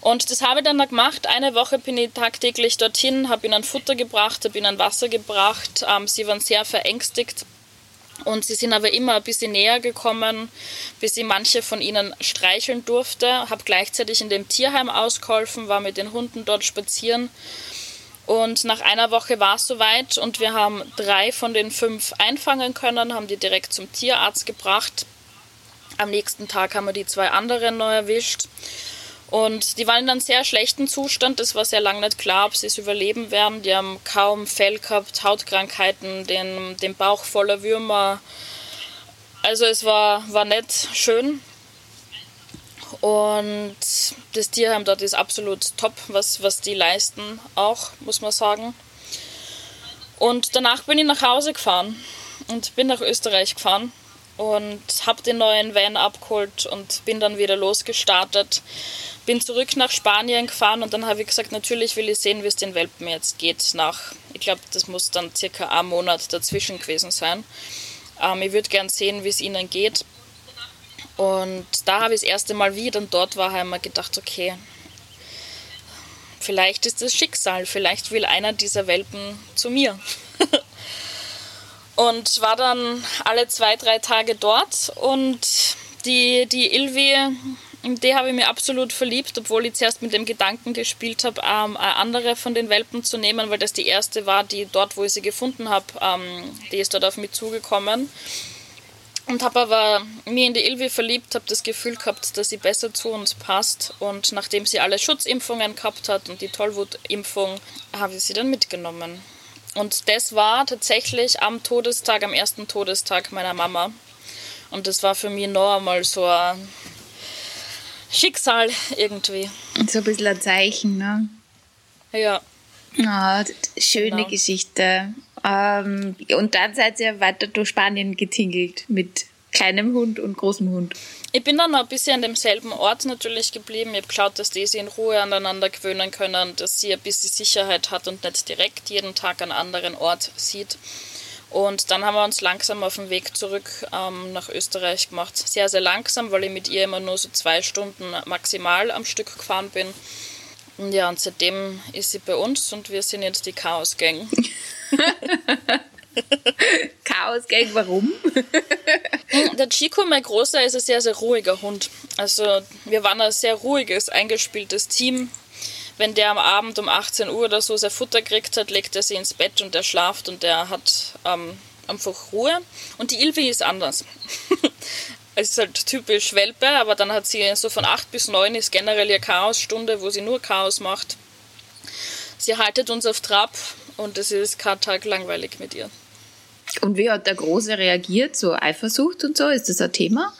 Und das habe ich dann gemacht. Eine Woche bin ich tagtäglich dorthin, habe ihnen Futter gebracht, habe ihnen Wasser gebracht. Ähm, sie waren sehr verängstigt und sie sind aber immer ein bisschen näher gekommen, bis ich manche von ihnen streicheln durfte. Habe gleichzeitig in dem Tierheim ausgeholfen, war mit den Hunden dort spazieren. Und nach einer Woche war es soweit und wir haben drei von den fünf einfangen können, haben die direkt zum Tierarzt gebracht. Am nächsten Tag haben wir die zwei anderen neu erwischt. Und die waren in einem sehr schlechten Zustand. Es war sehr lange nicht klar, ob sie es überleben werden. Die haben kaum Fell gehabt, Hautkrankheiten, den, den Bauch voller Würmer. Also es war, war nicht schön. Und das Tierheim dort ist absolut top, was, was die leisten auch, muss man sagen. Und danach bin ich nach Hause gefahren und bin nach Österreich gefahren und habe den neuen Van abgeholt und bin dann wieder losgestartet bin zurück nach Spanien gefahren und dann habe ich gesagt, natürlich will ich sehen, wie es den Welpen jetzt geht. Nach, ich glaube, das muss dann circa ein Monat dazwischen gewesen sein. Ähm, ich würde gern sehen, wie es ihnen geht. Und da habe ich das erste Mal, wie ich dann dort war, habe ich mir gedacht, okay, vielleicht ist das Schicksal, vielleicht will einer dieser Welpen zu mir. und war dann alle zwei, drei Tage dort und die, die Ilvi in die habe ich mir absolut verliebt, obwohl ich zuerst mit dem Gedanken gespielt habe, ähm, andere von den Welpen zu nehmen, weil das die erste war, die dort, wo ich sie gefunden habe, ähm, die ist dort auf mich zugekommen. Und habe aber mir in die Ilvi verliebt, habe das Gefühl gehabt, dass sie besser zu uns passt. Und nachdem sie alle Schutzimpfungen gehabt hat und die Tollwutimpfung, habe ich sie dann mitgenommen. Und das war tatsächlich am Todestag, am ersten Todestag meiner Mama. Und das war für mich noch einmal so ein Schicksal irgendwie. So ein bisschen ein Zeichen, ne? Ja. Oh, schöne genau. Geschichte. Ähm, und dann seid ihr weiter durch Spanien getingelt mit kleinem Hund und großem Hund. Ich bin dann noch ein bisschen an demselben Ort natürlich geblieben. Ich habe geschaut, dass die sich in Ruhe aneinander gewöhnen können, dass sie ein bisschen Sicherheit hat und nicht direkt jeden Tag einen anderen Ort sieht. Und dann haben wir uns langsam auf den Weg zurück ähm, nach Österreich gemacht. Sehr, sehr langsam, weil ich mit ihr immer nur so zwei Stunden maximal am Stück gefahren bin. Und ja, und seitdem ist sie bei uns und wir sind jetzt die Chaos Gang. Chaos Gang, warum? Der Chico, mein Großer, ist ein sehr, sehr ruhiger Hund. Also wir waren ein sehr ruhiges, eingespieltes Team. Wenn der am Abend um 18 Uhr oder so sein Futter gekriegt hat, legt er sie ins Bett und der schlaft und der hat ähm, einfach Ruhe. Und die Ilvi ist anders. es ist halt typisch Welpe, aber dann hat sie so von 8 bis 9 ist generell ihr Chaosstunde, wo sie nur Chaos macht. Sie haltet uns auf Trab und es ist kein Tag langweilig mit ihr. Und wie hat der Große reagiert? So Eifersucht und so? Ist das ein Thema?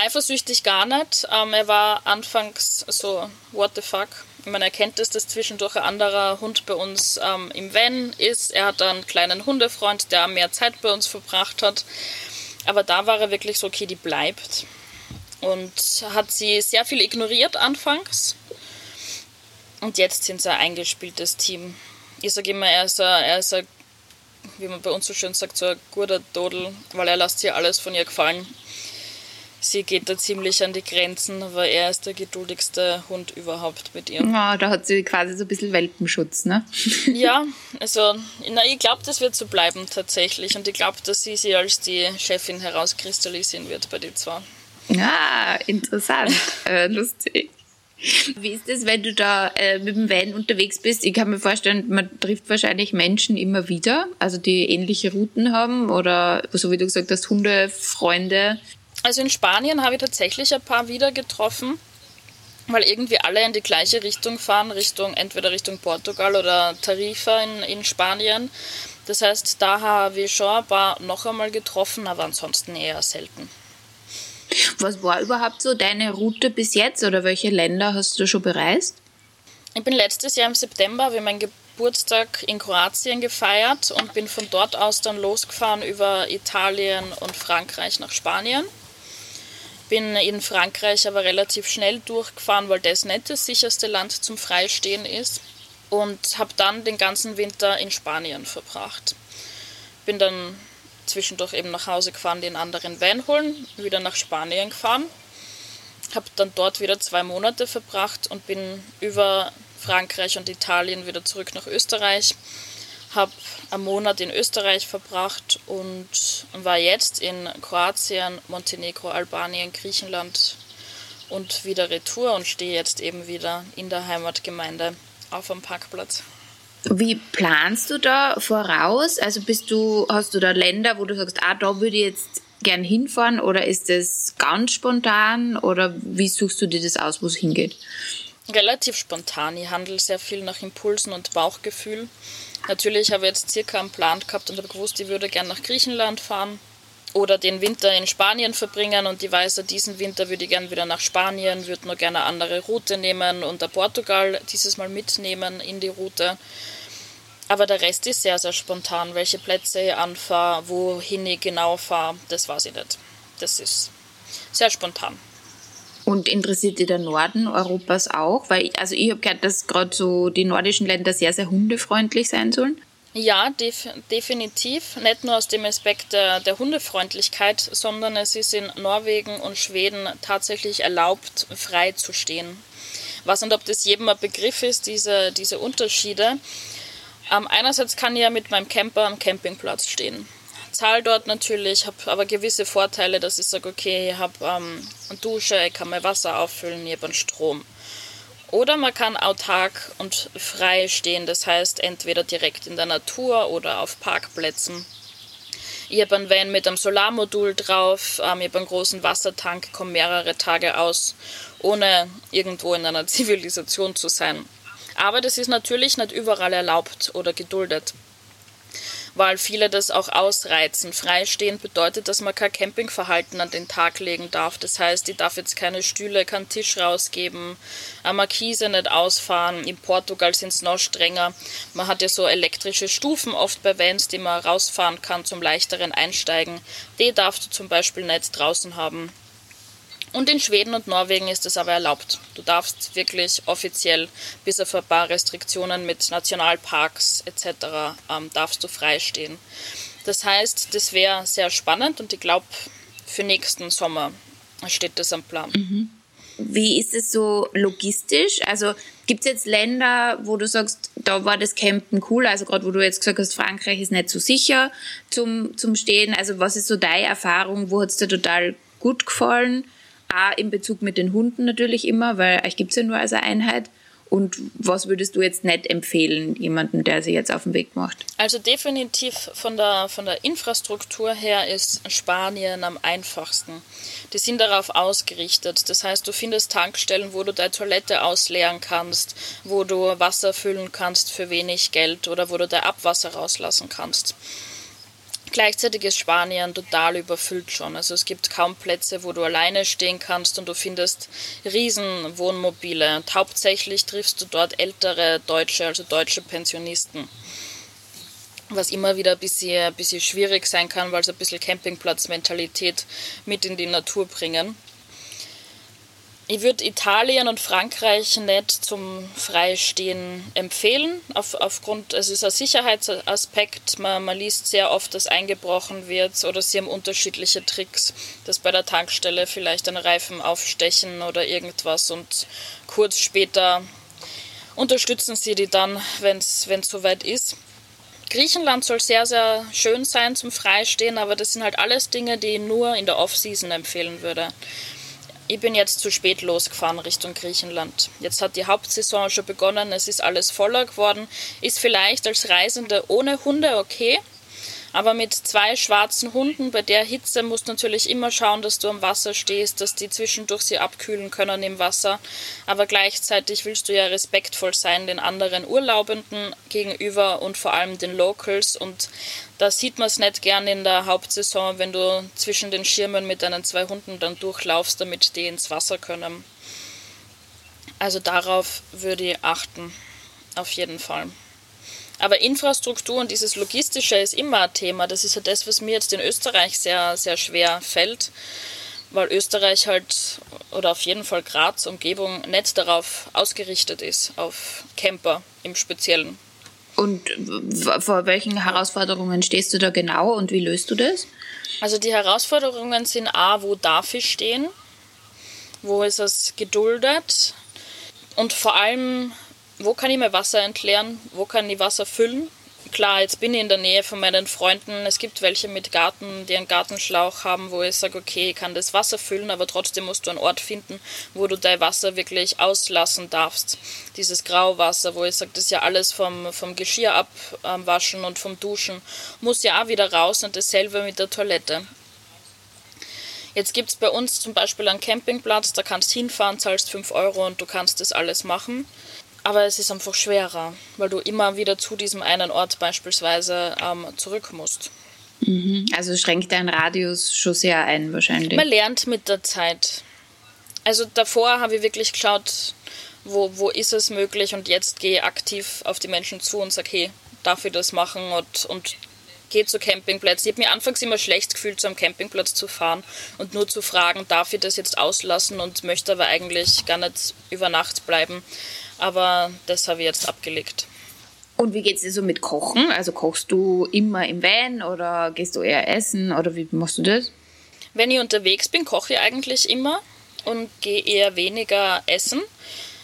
Eifersüchtig gar nicht. Ähm, er war anfangs so, what the fuck? Man erkennt es, dass zwischendurch ein anderer Hund bei uns ähm, im Van ist. Er hat einen kleinen Hundefreund, der mehr Zeit bei uns verbracht hat. Aber da war er wirklich so, okay, die bleibt. Und hat sie sehr viel ignoriert anfangs. Und jetzt sind sie ein eingespieltes Team. Ich sage immer, er ist, ein, er ist ein wie man bei uns so schön sagt, so ein guter Dodel, weil er lässt sich alles von ihr gefallen. Sie geht da ziemlich an die Grenzen, aber er ist der geduldigste Hund überhaupt mit ihr. Ja, da hat sie quasi so ein bisschen Welpenschutz, ne? Ja, also na, ich glaube, das wird so bleiben tatsächlich. Und ich glaube, dass sie sie als die Chefin herauskristallisieren wird bei den zwei. Ja, interessant. äh, lustig. Wie ist es, wenn du da äh, mit dem Van unterwegs bist? Ich kann mir vorstellen, man trifft wahrscheinlich Menschen immer wieder, also die ähnliche Routen haben oder so wie du gesagt hast, Hundefreunde. Also in Spanien habe ich tatsächlich ein paar wieder getroffen, weil irgendwie alle in die gleiche Richtung fahren, Richtung entweder Richtung Portugal oder Tarifa in, in Spanien. Das heißt, da habe ich schon ein paar noch einmal getroffen, aber ansonsten eher selten. Was war überhaupt so deine Route bis jetzt oder welche Länder hast du schon bereist? Ich bin letztes Jahr im September, wie mein Geburtstag in Kroatien gefeiert und bin von dort aus dann losgefahren über Italien und Frankreich nach Spanien. Bin in Frankreich aber relativ schnell durchgefahren, weil das nicht das sicherste Land zum Freistehen ist. Und habe dann den ganzen Winter in Spanien verbracht. Bin dann zwischendurch eben nach Hause gefahren, den anderen Wein holen, wieder nach Spanien gefahren, habe dann dort wieder zwei Monate verbracht und bin über Frankreich und Italien wieder zurück nach Österreich, habe einen Monat in Österreich verbracht und war jetzt in Kroatien, Montenegro, Albanien, Griechenland und wieder retour und stehe jetzt eben wieder in der Heimatgemeinde auf dem Parkplatz. Wie planst du da voraus? Also bist du, hast du da Länder, wo du sagst, ah, da würde ich jetzt gern hinfahren oder ist das ganz spontan oder wie suchst du dir das aus, wo es hingeht? Relativ spontan. Ich handle sehr viel nach Impulsen und Bauchgefühl. Natürlich habe ich jetzt circa einen Plan gehabt und habe gewusst, ich würde gern nach Griechenland fahren oder den Winter in Spanien verbringen und ich weiß, diesen Winter würde ich gern wieder nach Spanien, würde nur gerne eine andere Route nehmen und Portugal dieses Mal mitnehmen in die Route. Aber der Rest ist sehr, sehr spontan. Welche Plätze ich anfahre, wohin ich genau fahre, das weiß ich nicht. Das ist sehr spontan. Und interessiert dich der Norden Europas auch? Weil, also ich habe gehört, dass gerade so die nordischen Länder sehr, sehr hundefreundlich sein sollen. Ja, def definitiv. Nicht nur aus dem Aspekt der, der, Hundefreundlichkeit, sondern es ist in Norwegen und Schweden tatsächlich erlaubt, frei zu stehen. Was und ob das jedem ein Begriff ist, diese, diese Unterschiede. Ähm, einerseits kann ich ja mit meinem Camper am Campingplatz stehen. Zahl dort natürlich, habe aber gewisse Vorteile, dass ich sage, okay, ich habe ähm, eine Dusche, ich kann mein Wasser auffüllen, ich habe einen Strom. Oder man kann autark und frei stehen, das heißt entweder direkt in der Natur oder auf Parkplätzen. Ich habe einen Van mit einem Solarmodul drauf, ähm, ich habe einen großen Wassertank, komme mehrere Tage aus, ohne irgendwo in einer Zivilisation zu sein. Aber das ist natürlich nicht überall erlaubt oder geduldet weil viele das auch ausreizen. Freistehend bedeutet, dass man kein Campingverhalten an den Tag legen darf. Das heißt, ich darf jetzt keine Stühle, keinen Tisch rausgeben, eine Markise nicht ausfahren. In Portugal sind es noch strenger. Man hat ja so elektrische Stufen oft bei Vans, die man rausfahren kann zum leichteren Einsteigen. Die darfst du zum Beispiel nicht draußen haben. Und in Schweden und Norwegen ist es aber erlaubt. Du darfst wirklich offiziell, bis auf ein paar Restriktionen mit Nationalparks etc., ähm, darfst du freistehen. Das heißt, das wäre sehr spannend und ich glaube, für nächsten Sommer steht das am Plan. Mhm. Wie ist es so logistisch? Also gibt es jetzt Länder, wo du sagst, da war das Campen cool? Also gerade wo du jetzt gesagt hast, Frankreich ist nicht so sicher zum, zum Stehen. Also was ist so deine Erfahrung? Wo hat es dir total gut gefallen? A, in Bezug mit den Hunden natürlich immer, weil euch gibt es ja nur als Einheit. Und was würdest du jetzt nicht empfehlen, jemandem, der sich jetzt auf den Weg macht? Also definitiv von der, von der Infrastruktur her ist Spanien am einfachsten. Die sind darauf ausgerichtet. Das heißt, du findest Tankstellen, wo du deine Toilette ausleeren kannst, wo du Wasser füllen kannst für wenig Geld oder wo du dein Abwasser rauslassen kannst. Gleichzeitig ist Spanien total überfüllt schon. Also es gibt kaum Plätze, wo du alleine stehen kannst und du findest riesen Wohnmobile. Und hauptsächlich triffst du dort ältere Deutsche, also deutsche Pensionisten. Was immer wieder ein bisschen, ein bisschen schwierig sein kann, weil sie ein bisschen Campingplatzmentalität mit in die Natur bringen. Ich würde Italien und Frankreich nicht zum Freistehen empfehlen. Auf, aufgrund, es ist ein Sicherheitsaspekt. Man, man liest sehr oft, dass eingebrochen wird oder sie haben unterschiedliche Tricks, dass bei der Tankstelle vielleicht ein Reifen aufstechen oder irgendwas und kurz später unterstützen sie die dann, wenn es soweit ist. Griechenland soll sehr, sehr schön sein zum Freistehen, aber das sind halt alles Dinge, die ich nur in der Off-Season empfehlen würde. Ich bin jetzt zu spät losgefahren Richtung Griechenland. Jetzt hat die Hauptsaison schon begonnen, es ist alles voller geworden. Ist vielleicht als Reisende ohne Hunde okay, aber mit zwei schwarzen Hunden bei der Hitze musst du natürlich immer schauen, dass du am Wasser stehst, dass die zwischendurch sie abkühlen können im Wasser. Aber gleichzeitig willst du ja respektvoll sein den anderen Urlaubenden gegenüber und vor allem den Locals. Und da sieht man es nicht gern in der Hauptsaison, wenn du zwischen den Schirmen mit deinen zwei Hunden dann durchlaufst, damit die ins Wasser können. Also darauf würde ich achten, auf jeden Fall. Aber Infrastruktur und dieses Logistische ist immer ein Thema. Das ist ja das, was mir jetzt in Österreich sehr, sehr schwer fällt, weil Österreich halt oder auf jeden Fall Graz Umgebung nicht darauf ausgerichtet ist, auf Camper im Speziellen. Und vor welchen Herausforderungen stehst du da genau und wie löst du das? Also die Herausforderungen sind A, wo darf ich stehen? Wo ist es geduldet? Und vor allem, wo kann ich mir Wasser entleeren, wo kann ich Wasser füllen. Klar, jetzt bin ich in der Nähe von meinen Freunden. Es gibt welche mit Garten, die einen Gartenschlauch haben, wo ich sage, okay, ich kann das Wasser füllen, aber trotzdem musst du einen Ort finden, wo du dein Wasser wirklich auslassen darfst. Dieses Grauwasser, wo ich sage, das ist ja alles vom, vom Geschirr abwaschen und vom Duschen, muss ja auch wieder raus und dasselbe mit der Toilette. Jetzt gibt es bei uns zum Beispiel einen Campingplatz, da kannst du hinfahren, zahlst 5 Euro und du kannst das alles machen aber es ist einfach schwerer, weil du immer wieder zu diesem einen Ort beispielsweise ähm, zurück musst. Mhm. Also schränkt dein Radius schon sehr ein wahrscheinlich. Man lernt mit der Zeit. Also davor habe ich wirklich geschaut, wo, wo ist es möglich und jetzt gehe ich aktiv auf die Menschen zu und sage, hey, darf ich das machen und, und gehe zu Campingplätzen. Ich habe mir anfangs immer schlecht gefühlt, zu einem Campingplatz zu fahren und nur zu fragen, darf ich das jetzt auslassen und möchte aber eigentlich gar nicht über Nacht bleiben. Aber das habe ich jetzt abgelegt. Und wie geht es dir so mit Kochen? Also kochst du immer im Van oder gehst du eher essen oder wie machst du das? Wenn ich unterwegs bin, koche ich eigentlich immer und gehe eher weniger essen.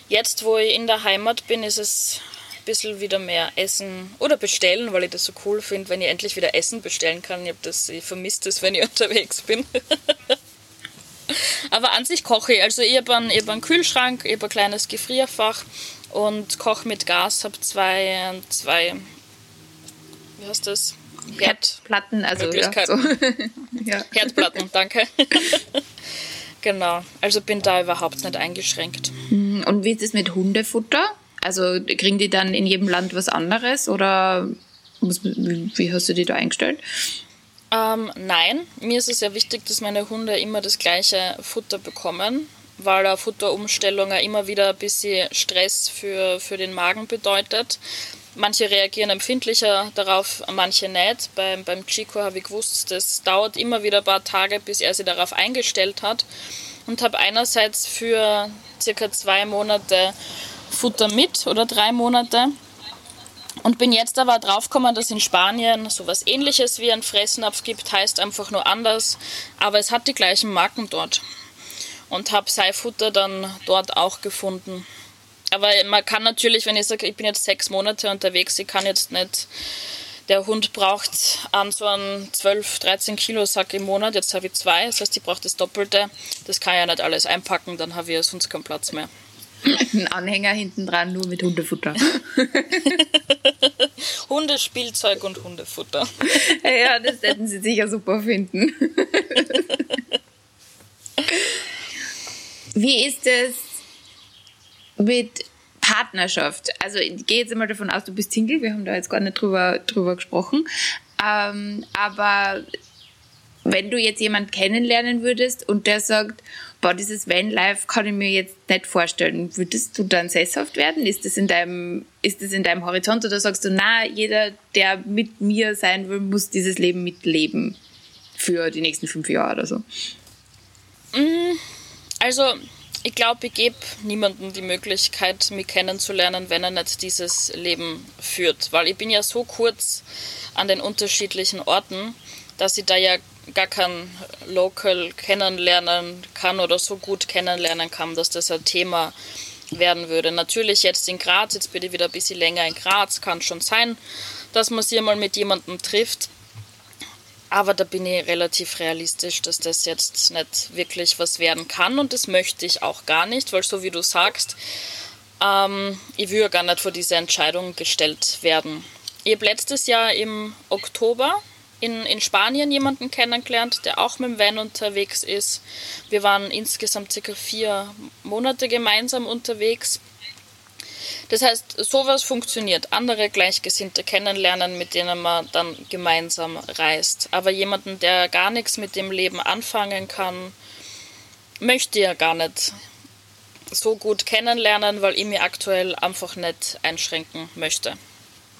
Jetzt, wo ich in der Heimat bin, ist es ein bisschen wieder mehr essen oder bestellen, weil ich das so cool finde, wenn ich endlich wieder Essen bestellen kann. Ich, das, ich vermisse das, wenn ich unterwegs bin. Aber an sich koche ich. Also ich habe einen, hab einen Kühlschrank, ich habe ein kleines Gefrierfach und koche mit Gas. habe zwei, zwei, wie heißt das? Herdplatten, also ja, so. ja. Herdplatten, danke. genau, also bin da überhaupt nicht eingeschränkt. Hm, und wie ist es mit Hundefutter? Also kriegen die dann in jedem Land was anderes oder wie hast du die da eingestellt? Ähm, nein, mir ist es sehr wichtig, dass meine Hunde immer das gleiche Futter bekommen, weil eine Futterumstellung immer wieder ein bisschen Stress für, für den Magen bedeutet. Manche reagieren empfindlicher darauf, manche nicht. Beim, beim Chico habe ich gewusst, das dauert immer wieder ein paar Tage, bis er sich darauf eingestellt hat. Und habe einerseits für circa zwei Monate Futter mit oder drei Monate und bin jetzt aber draufgekommen, dass in Spanien sowas ähnliches wie ein Fressnapf gibt, heißt einfach nur anders, aber es hat die gleichen Marken dort. Und habe Seifutter dann dort auch gefunden. Aber man kann natürlich, wenn ich sage, ich bin jetzt sechs Monate unterwegs, ich kann jetzt nicht, der Hund braucht an so einen 12, 13 Kilo Sack im Monat, jetzt habe ich zwei, das heißt, ich brauche das Doppelte. Das kann ja nicht alles einpacken, dann habe ich sonst keinen Platz mehr. Ein Anhänger hinten dran, nur mit Hundefutter. Hundespielzeug und Hundefutter. Ja, das hätten sie sicher super finden. Wie ist es mit Partnerschaft? Also ich gehe jetzt einmal davon aus, du bist Single, wir haben da jetzt gar nicht drüber, drüber gesprochen. Ähm, aber wenn du jetzt jemanden kennenlernen würdest und der sagt, boah, dieses Vanlife kann ich mir jetzt nicht vorstellen, würdest du dann sesshaft werden? Ist das in deinem, ist das in deinem Horizont oder sagst du, na, jeder, der mit mir sein will, muss dieses Leben mitleben für die nächsten fünf Jahre oder so? Mm, also, ich glaube, ich gebe niemandem die Möglichkeit, mich kennenzulernen, wenn er nicht dieses Leben führt. Weil ich bin ja so kurz an den unterschiedlichen Orten, dass ich da ja gar kein Local kennenlernen kann oder so gut kennenlernen kann, dass das ein Thema werden würde. Natürlich jetzt in Graz, jetzt bin ich wieder ein bisschen länger in Graz, kann schon sein, dass man sich mal mit jemandem trifft. Aber da bin ich relativ realistisch, dass das jetzt nicht wirklich was werden kann und das möchte ich auch gar nicht, weil so wie du sagst, ähm, ich will ja gar nicht vor diese Entscheidung gestellt werden. Ich habe letztes Jahr im Oktober in, in Spanien jemanden kennengelernt, der auch mit dem Van unterwegs ist. Wir waren insgesamt circa vier Monate gemeinsam unterwegs. Das heißt, sowas funktioniert. Andere Gleichgesinnte kennenlernen, mit denen man dann gemeinsam reist. Aber jemanden, der gar nichts mit dem Leben anfangen kann, möchte ja gar nicht so gut kennenlernen, weil ich mich aktuell einfach nicht einschränken möchte.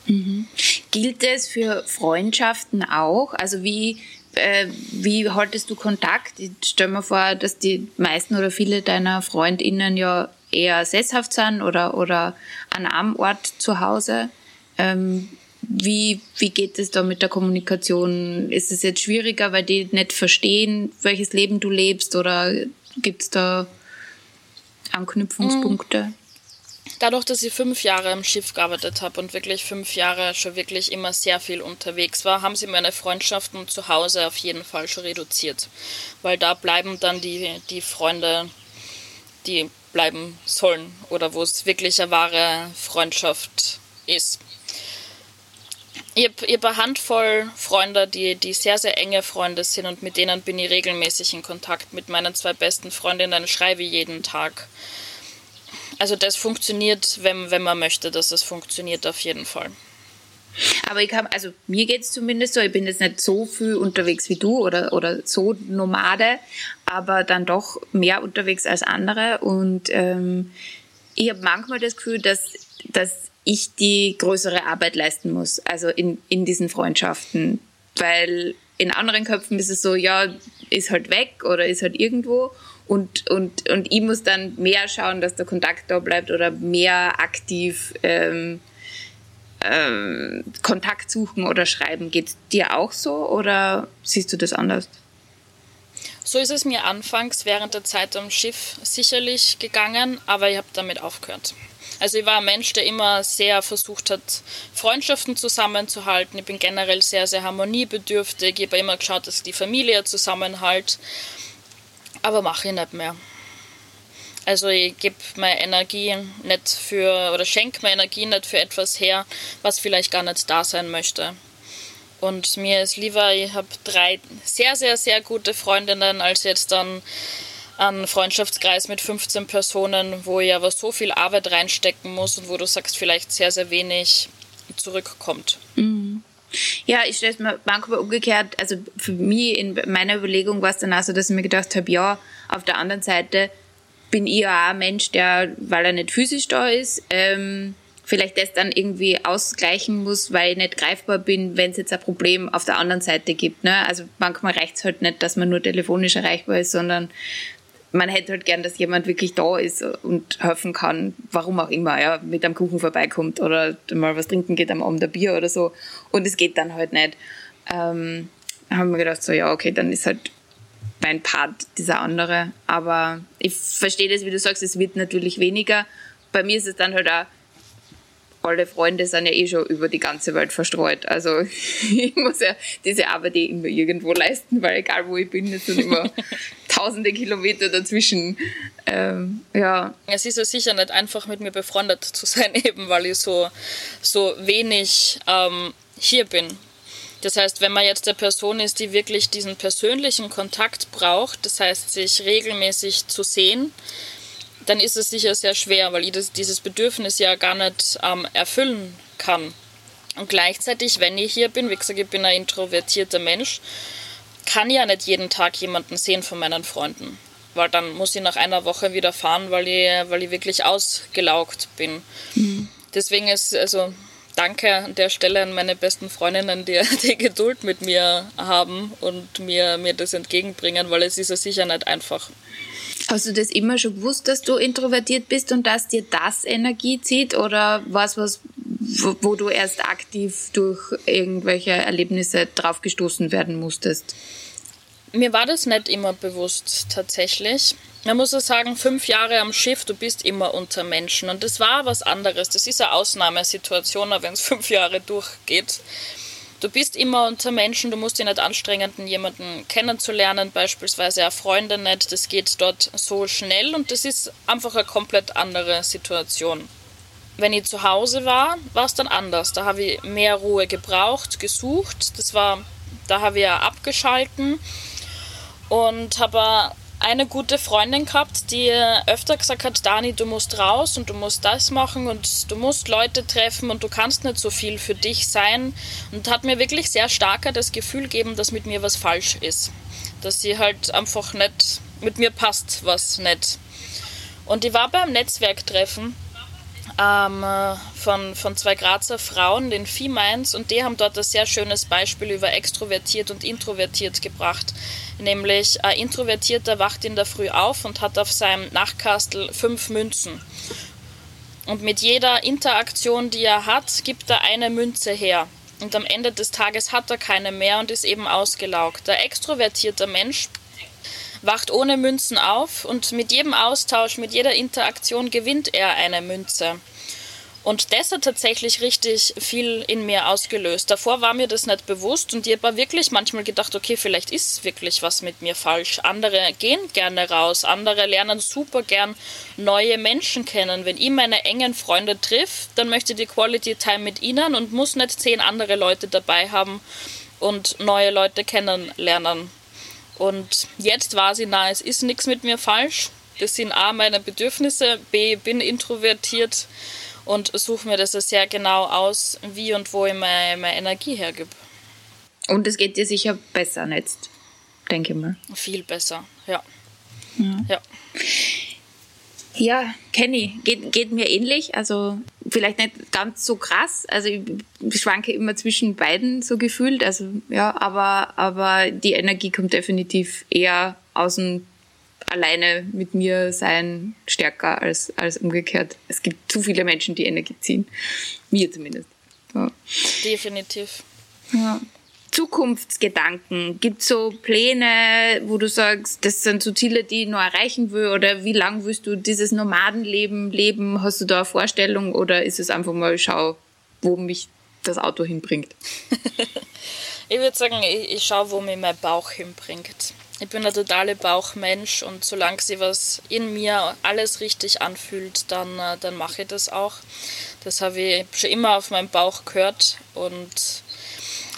Mhm. Gilt es für Freundschaften auch? Also wie, äh, wie haltest du Kontakt? Ich stelle mir vor, dass die meisten oder viele deiner FreundInnen ja eher sesshaft sind oder, oder an einem Ort zu Hause. Ähm, wie, wie geht es da mit der Kommunikation? Ist es jetzt schwieriger, weil die nicht verstehen, welches Leben du lebst oder gibt es da Anknüpfungspunkte? Mhm dadurch, dass ich fünf Jahre im Schiff gearbeitet habe und wirklich fünf Jahre schon wirklich immer sehr viel unterwegs war, haben sie meine Freundschaften zu Hause auf jeden Fall schon reduziert. Weil da bleiben dann die, die Freunde, die bleiben sollen oder wo es wirklich eine wahre Freundschaft ist. Ich habe hab eine Handvoll Freunde, die, die sehr, sehr enge Freunde sind und mit denen bin ich regelmäßig in Kontakt. Mit meinen zwei besten Freundinnen schreibe ich jeden Tag. Also das funktioniert, wenn, wenn man möchte, dass es funktioniert auf jeden Fall. Aber ich habe, also mir geht es zumindest so, ich bin jetzt nicht so viel unterwegs wie du oder, oder so Nomade, aber dann doch mehr unterwegs als andere. Und ähm, ich habe manchmal das Gefühl, dass, dass ich die größere Arbeit leisten muss, also in, in diesen Freundschaften. Weil in anderen Köpfen ist es so, ja, ist halt weg oder ist halt irgendwo. Und, und, und ich muss dann mehr schauen, dass der Kontakt da bleibt oder mehr aktiv ähm, ähm, Kontakt suchen oder schreiben. Geht dir auch so oder siehst du das anders? So ist es mir anfangs während der Zeit am Schiff sicherlich gegangen, aber ich habe damit aufgehört. Also ich war ein Mensch, der immer sehr versucht hat, Freundschaften zusammenzuhalten. Ich bin generell sehr, sehr harmoniebedürftig. Ich habe immer geschaut, dass die Familie zusammenhält aber mache ich nicht mehr. Also ich gebe meine Energie nicht für oder schenke meine Energie nicht für etwas her, was vielleicht gar nicht da sein möchte. Und mir ist lieber, ich habe drei sehr, sehr, sehr gute Freundinnen, als jetzt dann einen Freundschaftskreis mit 15 Personen, wo ich aber so viel Arbeit reinstecken muss und wo du sagst, vielleicht sehr, sehr wenig zurückkommt. Ja, ich stelle es mir manchmal umgekehrt, also für mich in meiner Überlegung war es dann auch so, dass ich mir gedacht habe, ja, auf der anderen Seite bin ich ja auch ein Mensch, der, weil er nicht physisch da ist, ähm, vielleicht das dann irgendwie ausgleichen muss, weil ich nicht greifbar bin, wenn es jetzt ein Problem auf der anderen Seite gibt. Ne? Also manchmal reicht es halt nicht, dass man nur telefonisch erreichbar ist, sondern man hätte halt gern, dass jemand wirklich da ist und helfen kann, warum auch immer, ja, mit einem Kuchen vorbeikommt oder mal was trinken geht am Abend ein Bier oder so. Und es geht dann halt nicht. Ähm, haben wir gedacht, so, ja, okay, dann ist halt mein Part dieser andere. Aber ich verstehe das, wie du sagst, es wird natürlich weniger. Bei mir ist es dann halt auch, alle Freunde sind ja eh schon über die ganze Welt verstreut. Also ich muss ja diese Arbeit eh immer irgendwo leisten, weil egal wo ich bin, es sind immer tausende Kilometer dazwischen. Ähm, ja. Es ist ja sicher nicht einfach mit mir befreundet zu sein, eben weil ich so, so wenig ähm, hier bin. Das heißt, wenn man jetzt eine Person ist, die wirklich diesen persönlichen Kontakt braucht, das heißt, sich regelmäßig zu sehen, dann ist es sicher sehr schwer, weil ich das, dieses Bedürfnis ja gar nicht ähm, erfüllen kann. Und gleichzeitig, wenn ich hier bin, wie gesagt, ich bin ein introvertierter Mensch, kann ich ja nicht jeden Tag jemanden sehen von meinen Freunden. Weil dann muss ich nach einer Woche wieder fahren, weil ich, weil ich wirklich ausgelaugt bin. Mhm. Deswegen ist, also danke an der Stelle an meine besten Freundinnen, die die Geduld mit mir haben und mir, mir das entgegenbringen, weil es ist ja sicher nicht einfach. Hast du das immer schon gewusst, dass du introvertiert bist und dass dir das Energie zieht? Oder was, was, wo, du erst aktiv durch irgendwelche Erlebnisse draufgestoßen werden musstest? Mir war das nicht immer bewusst, tatsächlich. Man muss ja sagen, fünf Jahre am Schiff, du bist immer unter Menschen. Und das war was anderes. Das ist eine Ausnahmesituation, wenn es fünf Jahre durchgeht. Du bist immer unter Menschen, du musst dich nicht anstrengen, jemanden kennenzulernen, beispielsweise eine Freundin nicht. Das geht dort so schnell und das ist einfach eine komplett andere Situation. Wenn ich zu Hause war, war es dann anders. Da habe ich mehr Ruhe gebraucht, gesucht. Das war, da habe ich ja abgeschalten und habe eine gute Freundin gehabt, die öfter gesagt hat, Dani, du musst raus und du musst das machen und du musst Leute treffen und du kannst nicht so viel für dich sein. Und hat mir wirklich sehr stark das Gefühl gegeben, dass mit mir was falsch ist. Dass sie halt einfach nicht mit mir passt, was nicht. Und ich war beim Netzwerktreffen ähm, von, von zwei Grazer Frauen, den Viehmeins, und die haben dort ein sehr schönes Beispiel über extrovertiert und introvertiert gebracht. Nämlich ein Introvertierter wacht in der Früh auf und hat auf seinem Nachtkastel fünf Münzen. Und mit jeder Interaktion, die er hat, gibt er eine Münze her. Und am Ende des Tages hat er keine mehr und ist eben ausgelaugt. Der extrovertierte Mensch wacht ohne Münzen auf und mit jedem Austausch, mit jeder Interaktion gewinnt er eine Münze. Und das hat tatsächlich richtig viel in mir ausgelöst. Davor war mir das nicht bewusst und ich habe wirklich manchmal gedacht, okay, vielleicht ist wirklich was mit mir falsch. Andere gehen gerne raus, andere lernen super gern neue Menschen kennen. Wenn ich meine engen Freunde triff, dann möchte ich die Quality Time mit ihnen und muss nicht zehn andere Leute dabei haben und neue Leute kennenlernen. Und jetzt war sie nah, es ist nichts mit mir falsch. Das sind A, meine Bedürfnisse, B, bin introvertiert und suche mir das sehr genau aus, wie und wo ich meine, meine Energie hergebe. Und es geht dir sicher besser jetzt, denke ich mal. Viel besser, ja. Ja. ja. Ja, kenne ich. Geht, geht mir ähnlich. Also vielleicht nicht ganz so krass. Also ich schwanke immer zwischen beiden so gefühlt. Also ja, aber, aber die Energie kommt definitiv eher aus dem alleine mit mir sein stärker als, als umgekehrt. Es gibt zu viele Menschen, die Energie ziehen. Mir zumindest. Ja. Definitiv. Ja. Zukunftsgedanken? Gibt es so Pläne, wo du sagst, das sind so Ziele, die ich noch erreichen will? Oder wie lange willst du dieses Nomadenleben leben? Hast du da eine Vorstellung oder ist es einfach mal, schau, wo mich das Auto hinbringt? ich würde sagen, ich, ich schaue, wo mich mein Bauch hinbringt. Ich bin ein totaler Bauchmensch und solange sich was in mir alles richtig anfühlt, dann, äh, dann mache ich das auch. Das habe ich schon immer auf meinem Bauch gehört und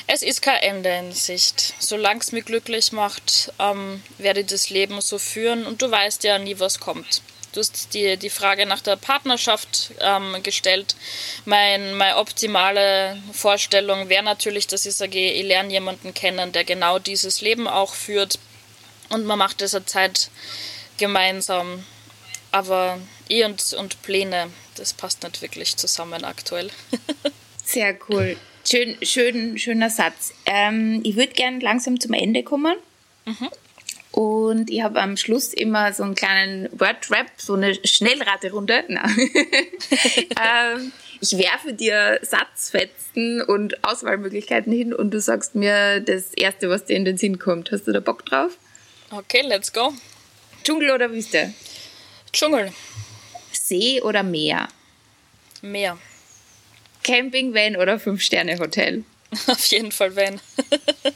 Es ist kein Ende in Sicht. Solange es mich glücklich macht, ähm, werde ich das Leben so führen und du weißt ja nie, was kommt. Du hast die, die Frage nach der Partnerschaft ähm, gestellt. Mein, meine optimale Vorstellung wäre natürlich, dass ich sage, ich lerne jemanden kennen, der genau dieses Leben auch führt und man macht diese Zeit gemeinsam. Aber ich und, und Pläne, das passt nicht wirklich zusammen aktuell. Sehr cool. Schön, schön, schöner Satz. Ähm, ich würde gerne langsam zum Ende kommen. Mhm. Und ich habe am Schluss immer so einen kleinen Word-Rap, so eine Schnellraterunde. ähm, ich werfe dir Satzfetzen und Auswahlmöglichkeiten hin und du sagst mir das Erste, was dir in den Sinn kommt. Hast du da Bock drauf? Okay, let's go. Dschungel oder Wüste? Dschungel. See oder Meer? Meer. Campingvan oder Fünf-Sterne-Hotel? Auf jeden Fall Van.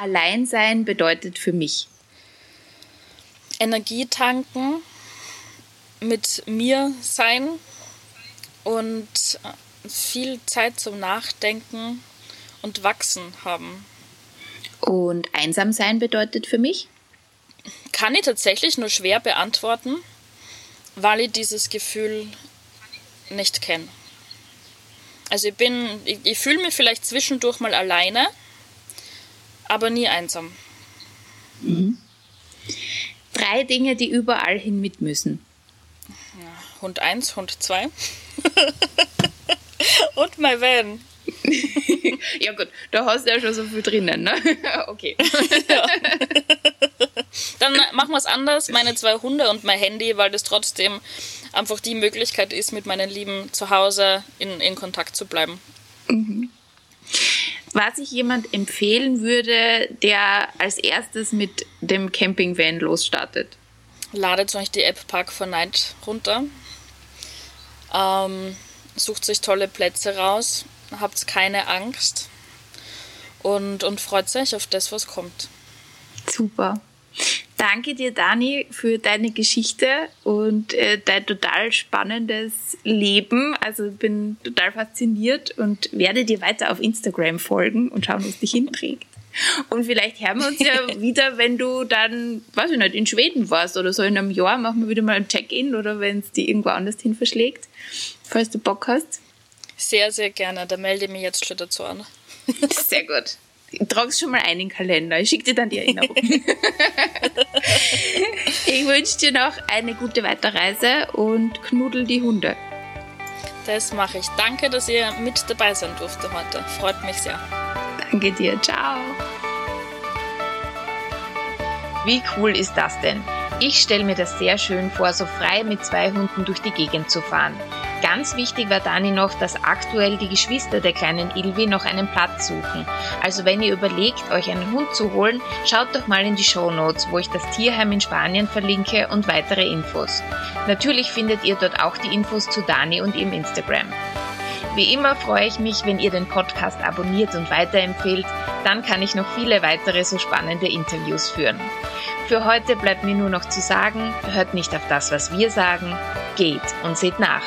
Alleinsein bedeutet für mich Energie tanken, mit mir sein und viel Zeit zum Nachdenken und Wachsen haben. Und einsam sein bedeutet für mich? Kann ich tatsächlich nur schwer beantworten, weil ich dieses Gefühl nicht kenne. Also ich bin, ich, ich fühle mich vielleicht zwischendurch mal alleine, aber nie einsam. Mhm. Drei Dinge, die überall hin mit müssen. Ja, Hund 1, Hund 2 und mein Van. ja gut, da hast du ja schon so viel drinnen, ne? okay. Ja. Dann machen wir es anders, meine zwei Hunde und mein Handy, weil das trotzdem einfach die Möglichkeit ist, mit meinen Lieben zu Hause in, in Kontakt zu bleiben. Mhm was ich jemand empfehlen würde, der als erstes mit dem Campingvan losstartet? Ladet euch die App Park for Night runter. Ähm, sucht sich tolle Plätze raus, habt keine Angst und, und freut euch auf das, was kommt. Super. Danke dir, Dani, für deine Geschichte und äh, dein total spannendes Leben. Also bin total fasziniert und werde dir weiter auf Instagram folgen und schauen, was dich hinträgt. Und vielleicht hören wir uns ja wieder, wenn du dann, weiß ich nicht, in Schweden warst oder so in einem Jahr, machen wir wieder mal ein Check-in oder wenn es die irgendwo anders hin verschlägt, falls du Bock hast. Sehr, sehr gerne. Da melde ich mich jetzt schon dazu an. Sehr gut. Trag es schon mal ein in den Kalender. Ich schicke dir dann die Erinnerung. ich wünsche dir noch eine gute Weiterreise und knuddel die Hunde. Das mache ich. Danke, dass ihr mit dabei sein durfte heute. Freut mich sehr. Danke dir. Ciao. Wie cool ist das denn? Ich stelle mir das sehr schön vor, so frei mit zwei Hunden durch die Gegend zu fahren. Ganz wichtig war Dani noch, dass aktuell die Geschwister der kleinen Ilvi noch einen Platz suchen. Also wenn ihr überlegt, euch einen Hund zu holen, schaut doch mal in die Show Notes, wo ich das Tierheim in Spanien verlinke und weitere Infos. Natürlich findet ihr dort auch die Infos zu Dani und ihrem Instagram. Wie immer freue ich mich, wenn ihr den Podcast abonniert und weiterempfehlt, dann kann ich noch viele weitere so spannende Interviews führen. Für heute bleibt mir nur noch zu sagen, hört nicht auf das, was wir sagen, geht und seht nach.